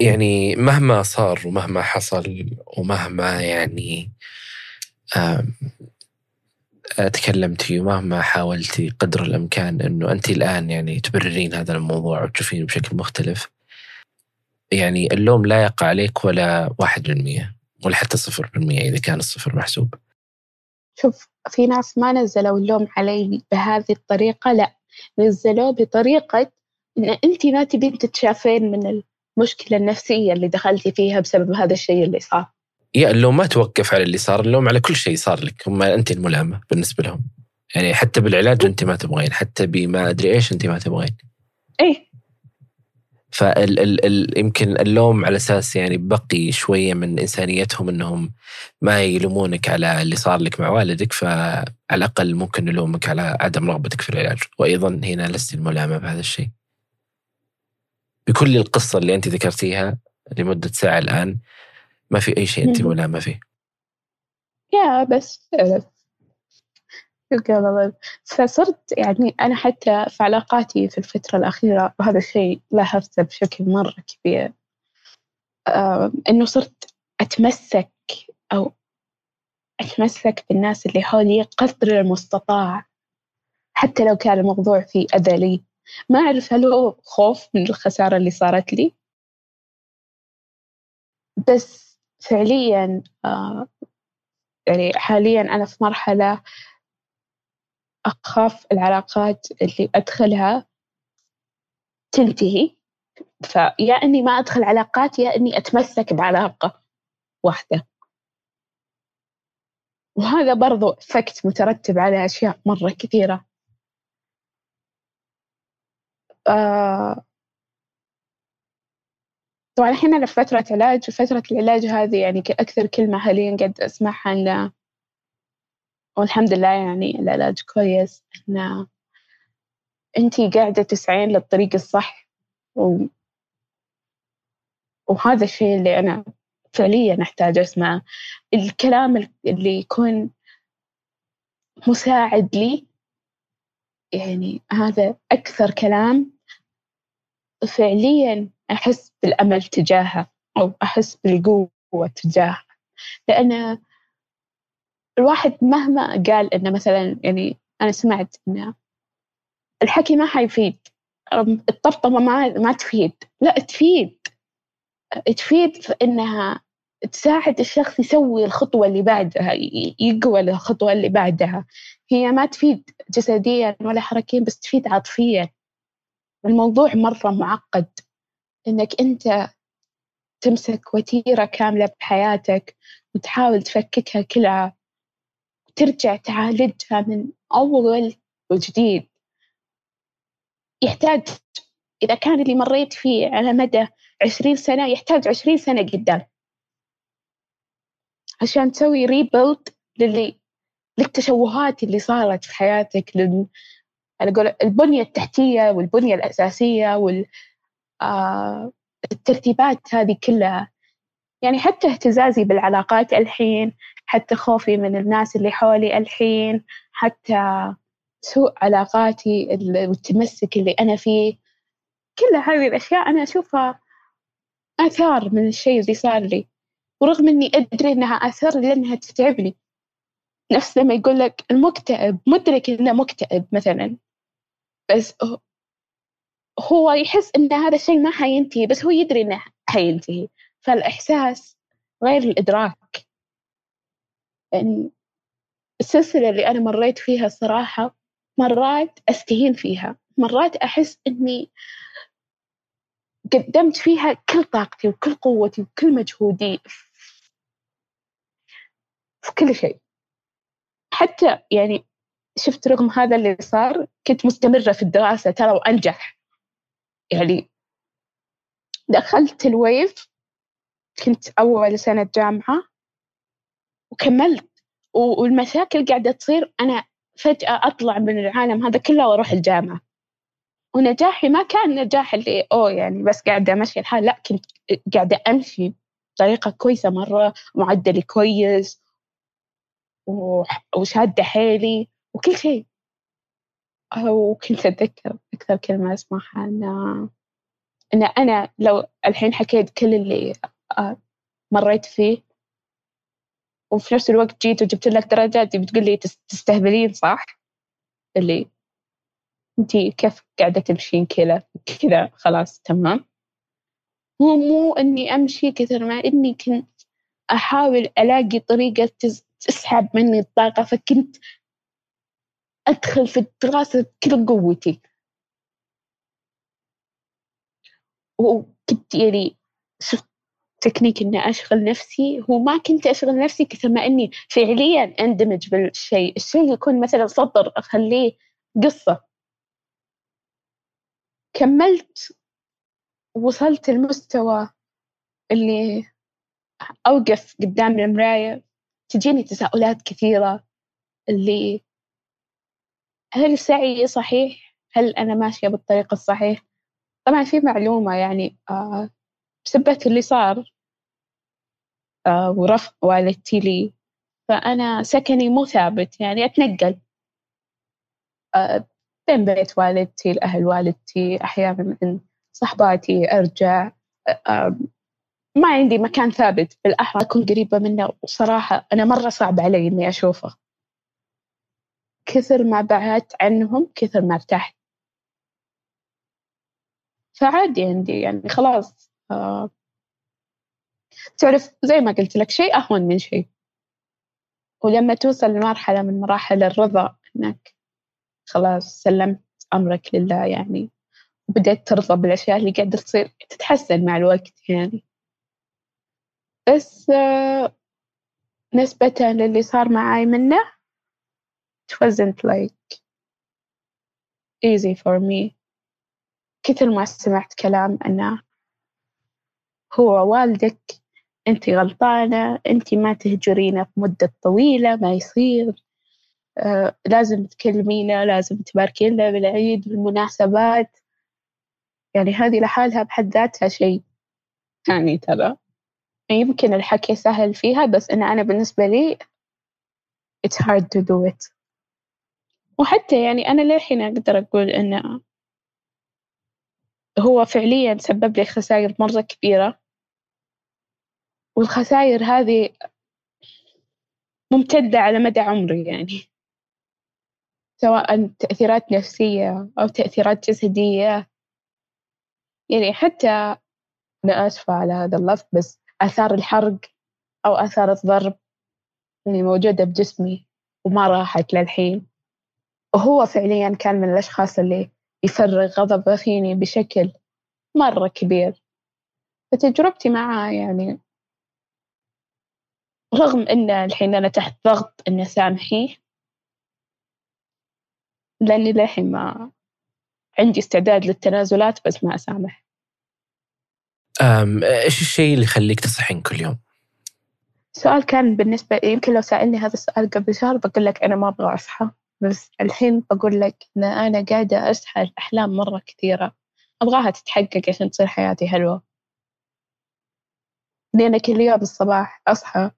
يعني مهما صار ومهما حصل ومهما يعني تكلمتي ومهما حاولتي قدر الإمكان إنه أنت الآن يعني تبررين هذا الموضوع وتشوفينه بشكل مختلف يعني اللوم لا يقع عليك ولا واحد بالمية ولا حتى صفر بالمية إذا كان الصفر محسوب.
شوف في ناس ما نزلوا اللوم علي بهذه الطريقة لا نزلوه بطريقة إن أنت ما تبين تتشافين من المشكلة النفسية اللي دخلتي فيها بسبب هذا الشيء اللي صار؟
يا اللوم ما توقف على اللي صار اللوم على كل شيء صار لك. هم أنت الملامة بالنسبة لهم. يعني حتى بالعلاج أنت ما تبغين حتى بما أدري إيش أنت ما تبغين.
إيه.
فال ال ال يمكن اللوم على أساس يعني بقي شوية من إنسانيتهم إنهم ما يلومونك على اللي صار لك مع والدك فعلى الأقل ممكن نلومك على عدم رغبتك في العلاج. وأيضا هنا لست الملامه بهذا الشيء. بكل القصة اللي أنت ذكرتيها لمدة ساعة الآن ما في أي شيء أنت ملامة فيه.
يا بس فصرت يعني أنا حتى في علاقاتي في الفترة الأخيرة وهذا الشيء لاحظته بشكل مرة كبير. إنه صرت أتمسك أو أتمسك بالناس اللي حولي قدر المستطاع. حتى لو كان الموضوع فيه أذى لي ما أعرف هل هو خوف من الخسارة اللي صارت لي. بس فعليا يعني حاليا أنا في مرحلة أخاف العلاقات اللي أدخلها تنتهي. فيا إني ما أدخل علاقات يا إني أتمسك بعلاقة واحدة. وهذا برضو فكت مترتب على أشياء مرة كثيرة. آه طبعا الحين أنا في فترة علاج وفترة العلاج هذه يعني أكثر كلمة حاليا قد أسمعها إن والحمد لله يعني العلاج كويس إن أنتي قاعدة تسعين للطريق الصح و... وهذا الشيء اللي أنا فعليا أحتاج أسمعه. الكلام اللي يكون مساعد لي يعني هذا أكثر كلام فعليا أحس بالأمل تجاهه أو أحس بالقوة تجاهه. لأن الواحد مهما قال إنه مثلا يعني أنا سمعت إنه الحكي ما حيفيد الطبطبة ما ما تفيد. لا تفيد. تفيد في إنها تساعد الشخص يسوي الخطوة اللي بعدها يقوى الخطوة اللي بعدها. هي ما تفيد جسديا ولا حركيا بس تفيد عاطفيا. الموضوع مرة معقد إنك أنت تمسك وتيرة كاملة بحياتك وتحاول تفككها كلها وترجع تعالجها من أول وجديد. يحتاج إذا كان اللي مريت فيه على مدى عشرين سنة يحتاج عشرين سنة قدام عشان تسوي ريبلد للي للتشوهات اللي صارت في حياتك لل أقول البنية التحتية والبنية الأساسية وال آه الترتيبات هذه كلها. يعني حتى اهتزازي بالعلاقات الحين حتى خوفي من الناس اللي حولي الحين حتى سوء علاقاتي والتمسك اللي أنا فيه. كل هذه الأشياء أنا أشوفها آثار من الشيء اللي صار لي. ورغم إني أدري إنها آثار لأنها تتعبني. نفس لما يقول لك المكتئب مدرك إنه مكتئب مثلا. بس هو يحس إن هذا الشيء ما حينتهي بس هو يدري إنه حينتهي. فالإحساس غير الإدراك. يعني السلسلة اللي أنا مريت فيها صراحة مرات أستهين فيها. مرات أحس إني قدمت فيها كل طاقتي وكل قوتي وكل مجهودي في كل شيء. حتى يعني شفت رغم هذا اللي صار كنت مستمرة في الدراسة ترى وأنجح. يعني دخلت الويف كنت أول سنة جامعة وكملت. والمشاكل قاعدة تصير أنا فجأة أطلع من العالم هذا كله وأروح الجامعة. ونجاحي ما كان نجاح اللي أوه يعني بس قاعدة أمشي الحال لا كنت قاعدة أمشي بطريقة كويسة مرة معدلي كويس وشادة حيلي. وكل شيء وكنت أتذكر أكثر كلمة أسمعها أن أن أنا لو الحين حكيت كل اللي آه، مريت فيه وفي نفس الوقت جيت وجبت لك درجات بتقول لي تستهبلين صح؟ اللي انتي كيف قاعدة تمشين كذا كذا خلاص تمام مو مو إني أمشي كثر ما إني كنت أحاول ألاقي طريقة تسحب مني الطاقة فكنت أدخل في الدراسة بكل قوتي. وكنت يعني شفت تكنيك إني أشغل نفسي هو ما كنت أشغل نفسي كثر ما إني فعليا أندمج بالشيء. الشيء يكون مثلا سطر أخليه قصة. كملت وصلت المستوى اللي أوقف قدام المراية. تجيني تساؤلات كثيرة اللي هل سعي صحيح؟ هل أنا ماشية بالطريق الصحيح؟ طبعا في معلومة يعني آه بسبة اللي صار آه ورفض والدتي لي. فأنا سكني مو ثابت يعني أتنقل. آه بين بيت والدتي لأهل والدتي أحيانا من صحباتي أرجع. آه ما عندي مكان ثابت. بالأحرى أكون قريبة منه. وصراحة أنا مرة صعب علي إني أشوفه. كثر ما بعدت عنهم كثر ما ارتحت. فعادي عندي يعني خلاص آه. تعرف زي ما قلت لك شيء أهون من شيء. ولما توصل لمرحلة من مراحل الرضا إنك خلاص سلمت أمرك لله يعني وبدأت ترضى بالأشياء اللي قاعدة تصير تتحسن مع الوقت يعني. بس آه نسبة للي صار معاي منه it wasn't like easy for me. كثر ما سمعت كلام أنه هو والدك أنت غلطانة أنت ما تهجرينه في مدة طويلة ما يصير. آه لازم تكلمينه لازم تباركين له بالعيد بالمناسبات. يعني هذه لحالها بحد ذاتها شيء ثاني ترى. يمكن الحكي سهل فيها بس أنا أنا بالنسبة لي it's hard to do it. وحتى يعني أنا للحين أقدر أقول إنه هو فعليا سبب لي خسائر مرة كبيرة. والخسائر هذه ممتدة على مدى عمري يعني. سواء تأثيرات نفسية أو تأثيرات جسدية. يعني حتى أنا آسفة على هذا اللفظ بس آثار الحرق أو آثار الضرب اللي موجودة بجسمي وما راحت للحين. وهو فعليا كان من الأشخاص اللي يفرغ غضبه فيني بشكل مرة كبير. فتجربتي معاه يعني رغم إن الحين أنا تحت ضغط إني أسامحيه لأني للحين ما عندي استعداد للتنازلات بس ما أسامح.
إيش الشيء اللي يخليك تصحين كل يوم؟
السؤال كان بالنسبة يمكن لو سألني هذا السؤال قبل شهر بقول لك أنا ما أبغى أصحى. بس الحين بقول لك إن أنا قاعدة أصحى الأحلام مرة كثيرة. أبغاها تتحقق عشان تصير حياتي حلوة. لأن كل يوم الصباح أصحى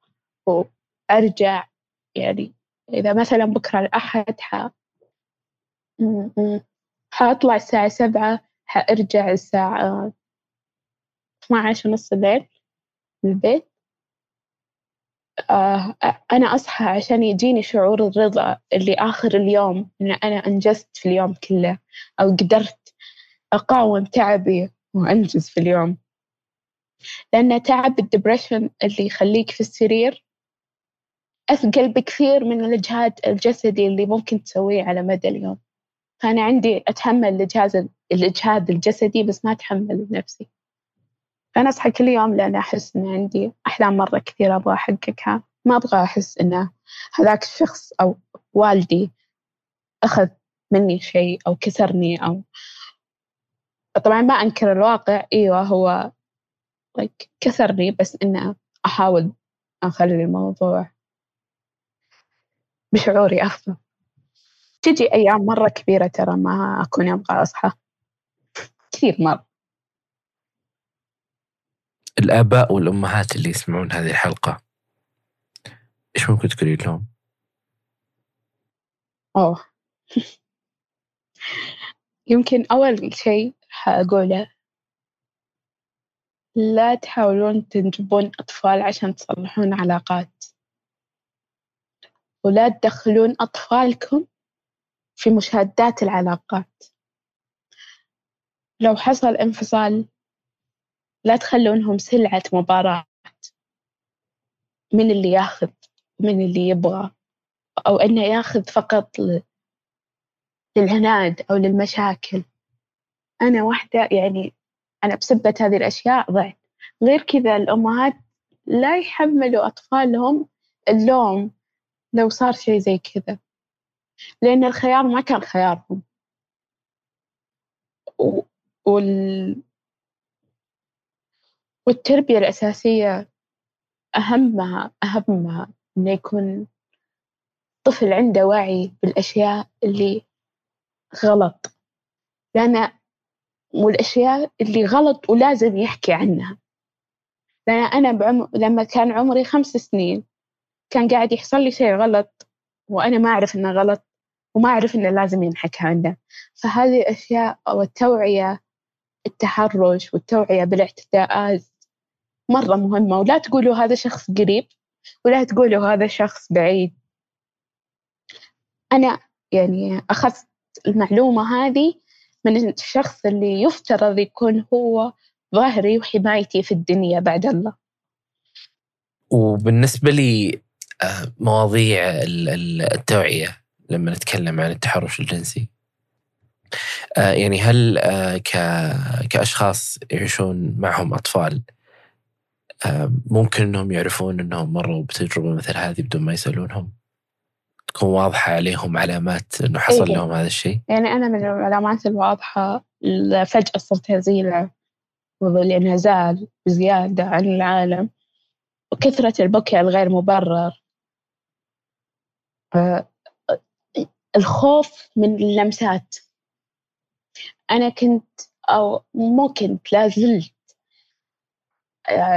وأرجع يعني إذا مثلا بكرة الأحد ح... حأطلع الساعة سبعة حأرجع الساعة 12 ونص الليل البيت. أنا أصحى عشان يجيني شعور الرضا اللي آخر اليوم إن أنا أنجزت في اليوم كله أو قدرت أقاوم تعبي وأنجز في اليوم. لأن تعب الدبريشن اللي يخليك في السرير أثقل بكثير من الإجهاد الجسدي اللي ممكن تسويه على مدى اليوم. فأنا عندي أتحمل الإجهاد الجسدي بس ما أتحمل نفسي. فأنا أصحى كل يوم لأن أحس إن عندي أحلام مرة كثيرة أبغى أحققها. ما أبغى أحس إن هذاك الشخص أو والدي أخذ مني شيء أو كسرني أو طبعا ما أنكر الواقع. أيوة هو like كسرني بس إنه أحاول أخلي الموضوع بشعوري أفضل. تجي أيام مرة كبيرة ترى ما أكون أبغى أصحى. كثير مرة.
الآباء والأمهات اللي يسمعون هذه الحلقة إيش ممكن تقولي لهم؟
أوه. يمكن أول شيء حأقوله لا تحاولون تنجبون أطفال عشان تصلحون علاقات. ولا تدخلون أطفالكم في مشادات العلاقات. لو حصل انفصال لا تخلونهم سلعة مباراة. من اللي ياخذ من اللي يبغى. أو إنه ياخذ فقط للعناد أو للمشاكل. أنا واحدة يعني أنا بسبة هذه الأشياء ضعت. غير كذا الأمهات لا يحملوا أطفالهم اللوم لو صار شيء زي كذا. لأن الخيار ما كان خيارهم. وال... والتربية الأساسية أهمها أهمها إنه يكون طفل عنده وعي بالأشياء اللي غلط. لأن والأشياء اللي غلط ولازم يحكي عنها. لأن أنا بعمر لما كان عمري خمس سنين كان قاعد يحصل لي شيء غلط وأنا ما أعرف إنه غلط وما أعرف إنه لازم ينحكى عنه. فهذه الأشياء والتوعية التحرش والتوعية بالاعتداءات مرة مهمة ولا تقولوا هذا شخص قريب ولا تقولوا هذا شخص بعيد. أنا يعني أخذت المعلومة هذه من الشخص اللي يفترض يكون هو ظهري وحمايتي في الدنيا بعد الله.
وبالنسبة لي آه، مواضيع التوعية لما نتكلم عن التحرش الجنسي. آه، يعني هل آه، كأشخاص يعيشون معهم أطفال ممكن أنهم يعرفون أنهم مروا بتجربة مثل هذه بدون ما يسألونهم. تكون واضحة عليهم علامات أنه حصل إيه. لهم هذا الشيء.
يعني أنا من العلامات الواضحة فجأة صرت هزيلة والانعزال بزيادة عن العالم. وكثرة البكاء الغير مبرر. الخوف من اللمسات. أنا كنت أو مو كنت لا زلت آه،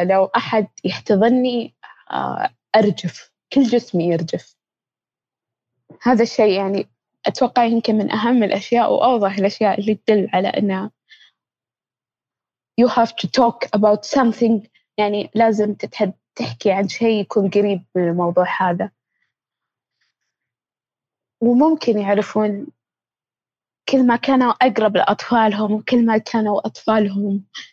لو أحد يحتضني آه، أرجف كل جسمي يرجف. هذا الشيء يعني أتوقع يمكن من أهم الأشياء وأوضح الأشياء اللي تدل على أنها you have to talk about something. يعني لازم تحكي عن شيء يكون قريب من الموضوع هذا. وممكن يعرفون كل ما كانوا أقرب لأطفالهم وكل ما كانوا أطفالهم. آه،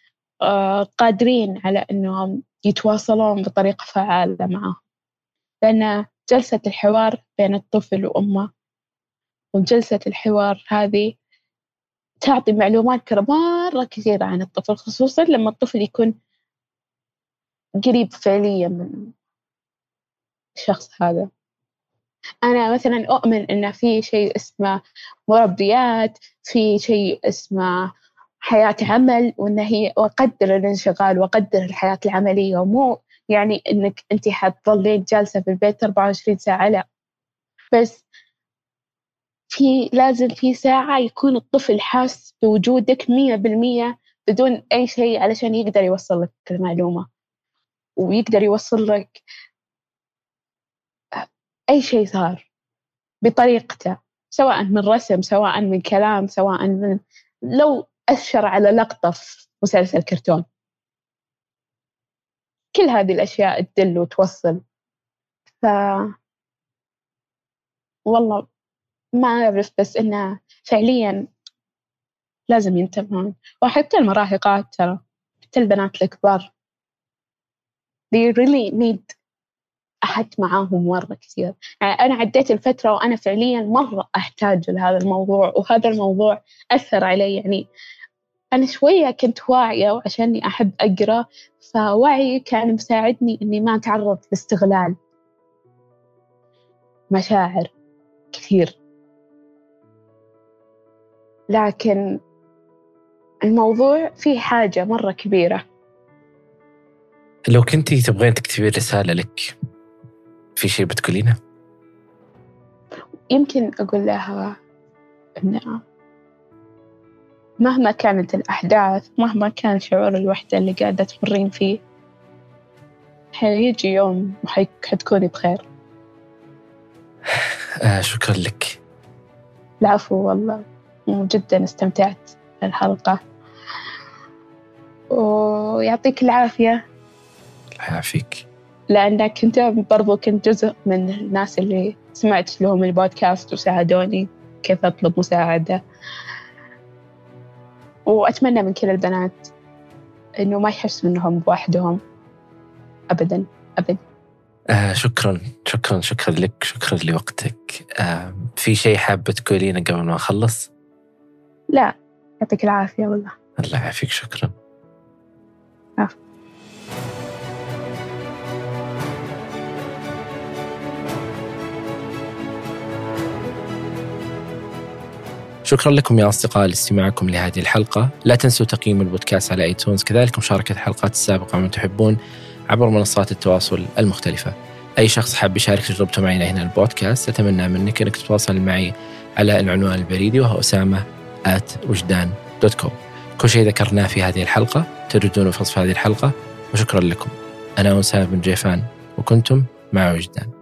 قادرين على أنهم يتواصلون بطريقة فعالة معه. لأن جلسة الحوار بين الطفل وأمه وجلسة الحوار هذه تعطي معلومات مرة كثيرة عن الطفل خصوصا لما الطفل يكون قريب فعليا من الشخص هذا. أنا مثلا أؤمن إن في شيء اسمه مربيات في شيء اسمه حياة عمل وإن هي وأقدر الانشغال وأقدر الحياة العملية. ومو يعني إنك أنت حتظلين جالسة في البيت 24 ساعة لا. بس في لازم في ساعة يكون الطفل حاس بوجودك مية بالمية بدون أي شيء علشان يقدر يوصل لك المعلومة. ويقدر يوصل لك أي شيء صار بطريقته سواء من رسم سواء من كلام سواء من لو أشر على لقطة في مسلسل كرتون. كل هذه الأشياء تدل وتوصل. ف والله ما أعرف بس إنه فعليا لازم ينتبهون. وحتى المراهقات ترى حتى البنات الكبار. They really need أحد معاهم مرة كثير. يعني أنا عديت الفترة وأنا فعليا مرة أحتاج لهذا الموضوع وهذا الموضوع أثر علي. يعني أنا شوية كنت واعية وعشاني أحب أقرأ فوعي كان مساعدني إني ما أتعرض لاستغلال مشاعر كثير. لكن الموضوع فيه حاجة مرة كبيرة.
لو كنتي تبغين تكتبين رسالة لك في شيء بتقولينه؟
يمكن أقول لها إن مهما كانت الأحداث مهما كان شعور الوحدة اللي قاعدة تمرين فيه حيجي يوم وحتكوني بخير.
آه شكرا لك.
العفو والله. جدا استمتعت بالحلقة. ويعطيك العافية.
الله يعافيك.
لأنك أنت برضو كنت جزء من الناس اللي سمعت لهم البودكاست وساعدوني كيف أطلب مساعدة. وأتمنى من كل البنات إنه ما يحسوا إنهم بوحدهم. أبدا أبدا.
آه شكرا شكرا شكرا لك شكرا لوقتك. آه في شيء حابة تقولينه قبل ما أخلص؟
لا يعطيك العافية والله.
الله يعافيك شكرا.
عفو.
شكرا لكم يا أصدقاء لاستماعكم لهذه الحلقة. لا تنسوا تقييم البودكاست على iTunes كذلك مشاركة الحلقات السابقة من تحبون عبر منصات التواصل المختلفة. أي شخص حاب يشارك تجربته معنا هنا البودكاست أتمنى منك أنك تتواصل معي على العنوان البريدي وهو أسامة at وجدان dot com كل شيء ذكرناه في هذه الحلقة تجدونه في وصف هذه الحلقة وشكرا لكم. أنا أسامة بن جيفان وكنتم مع وجدان.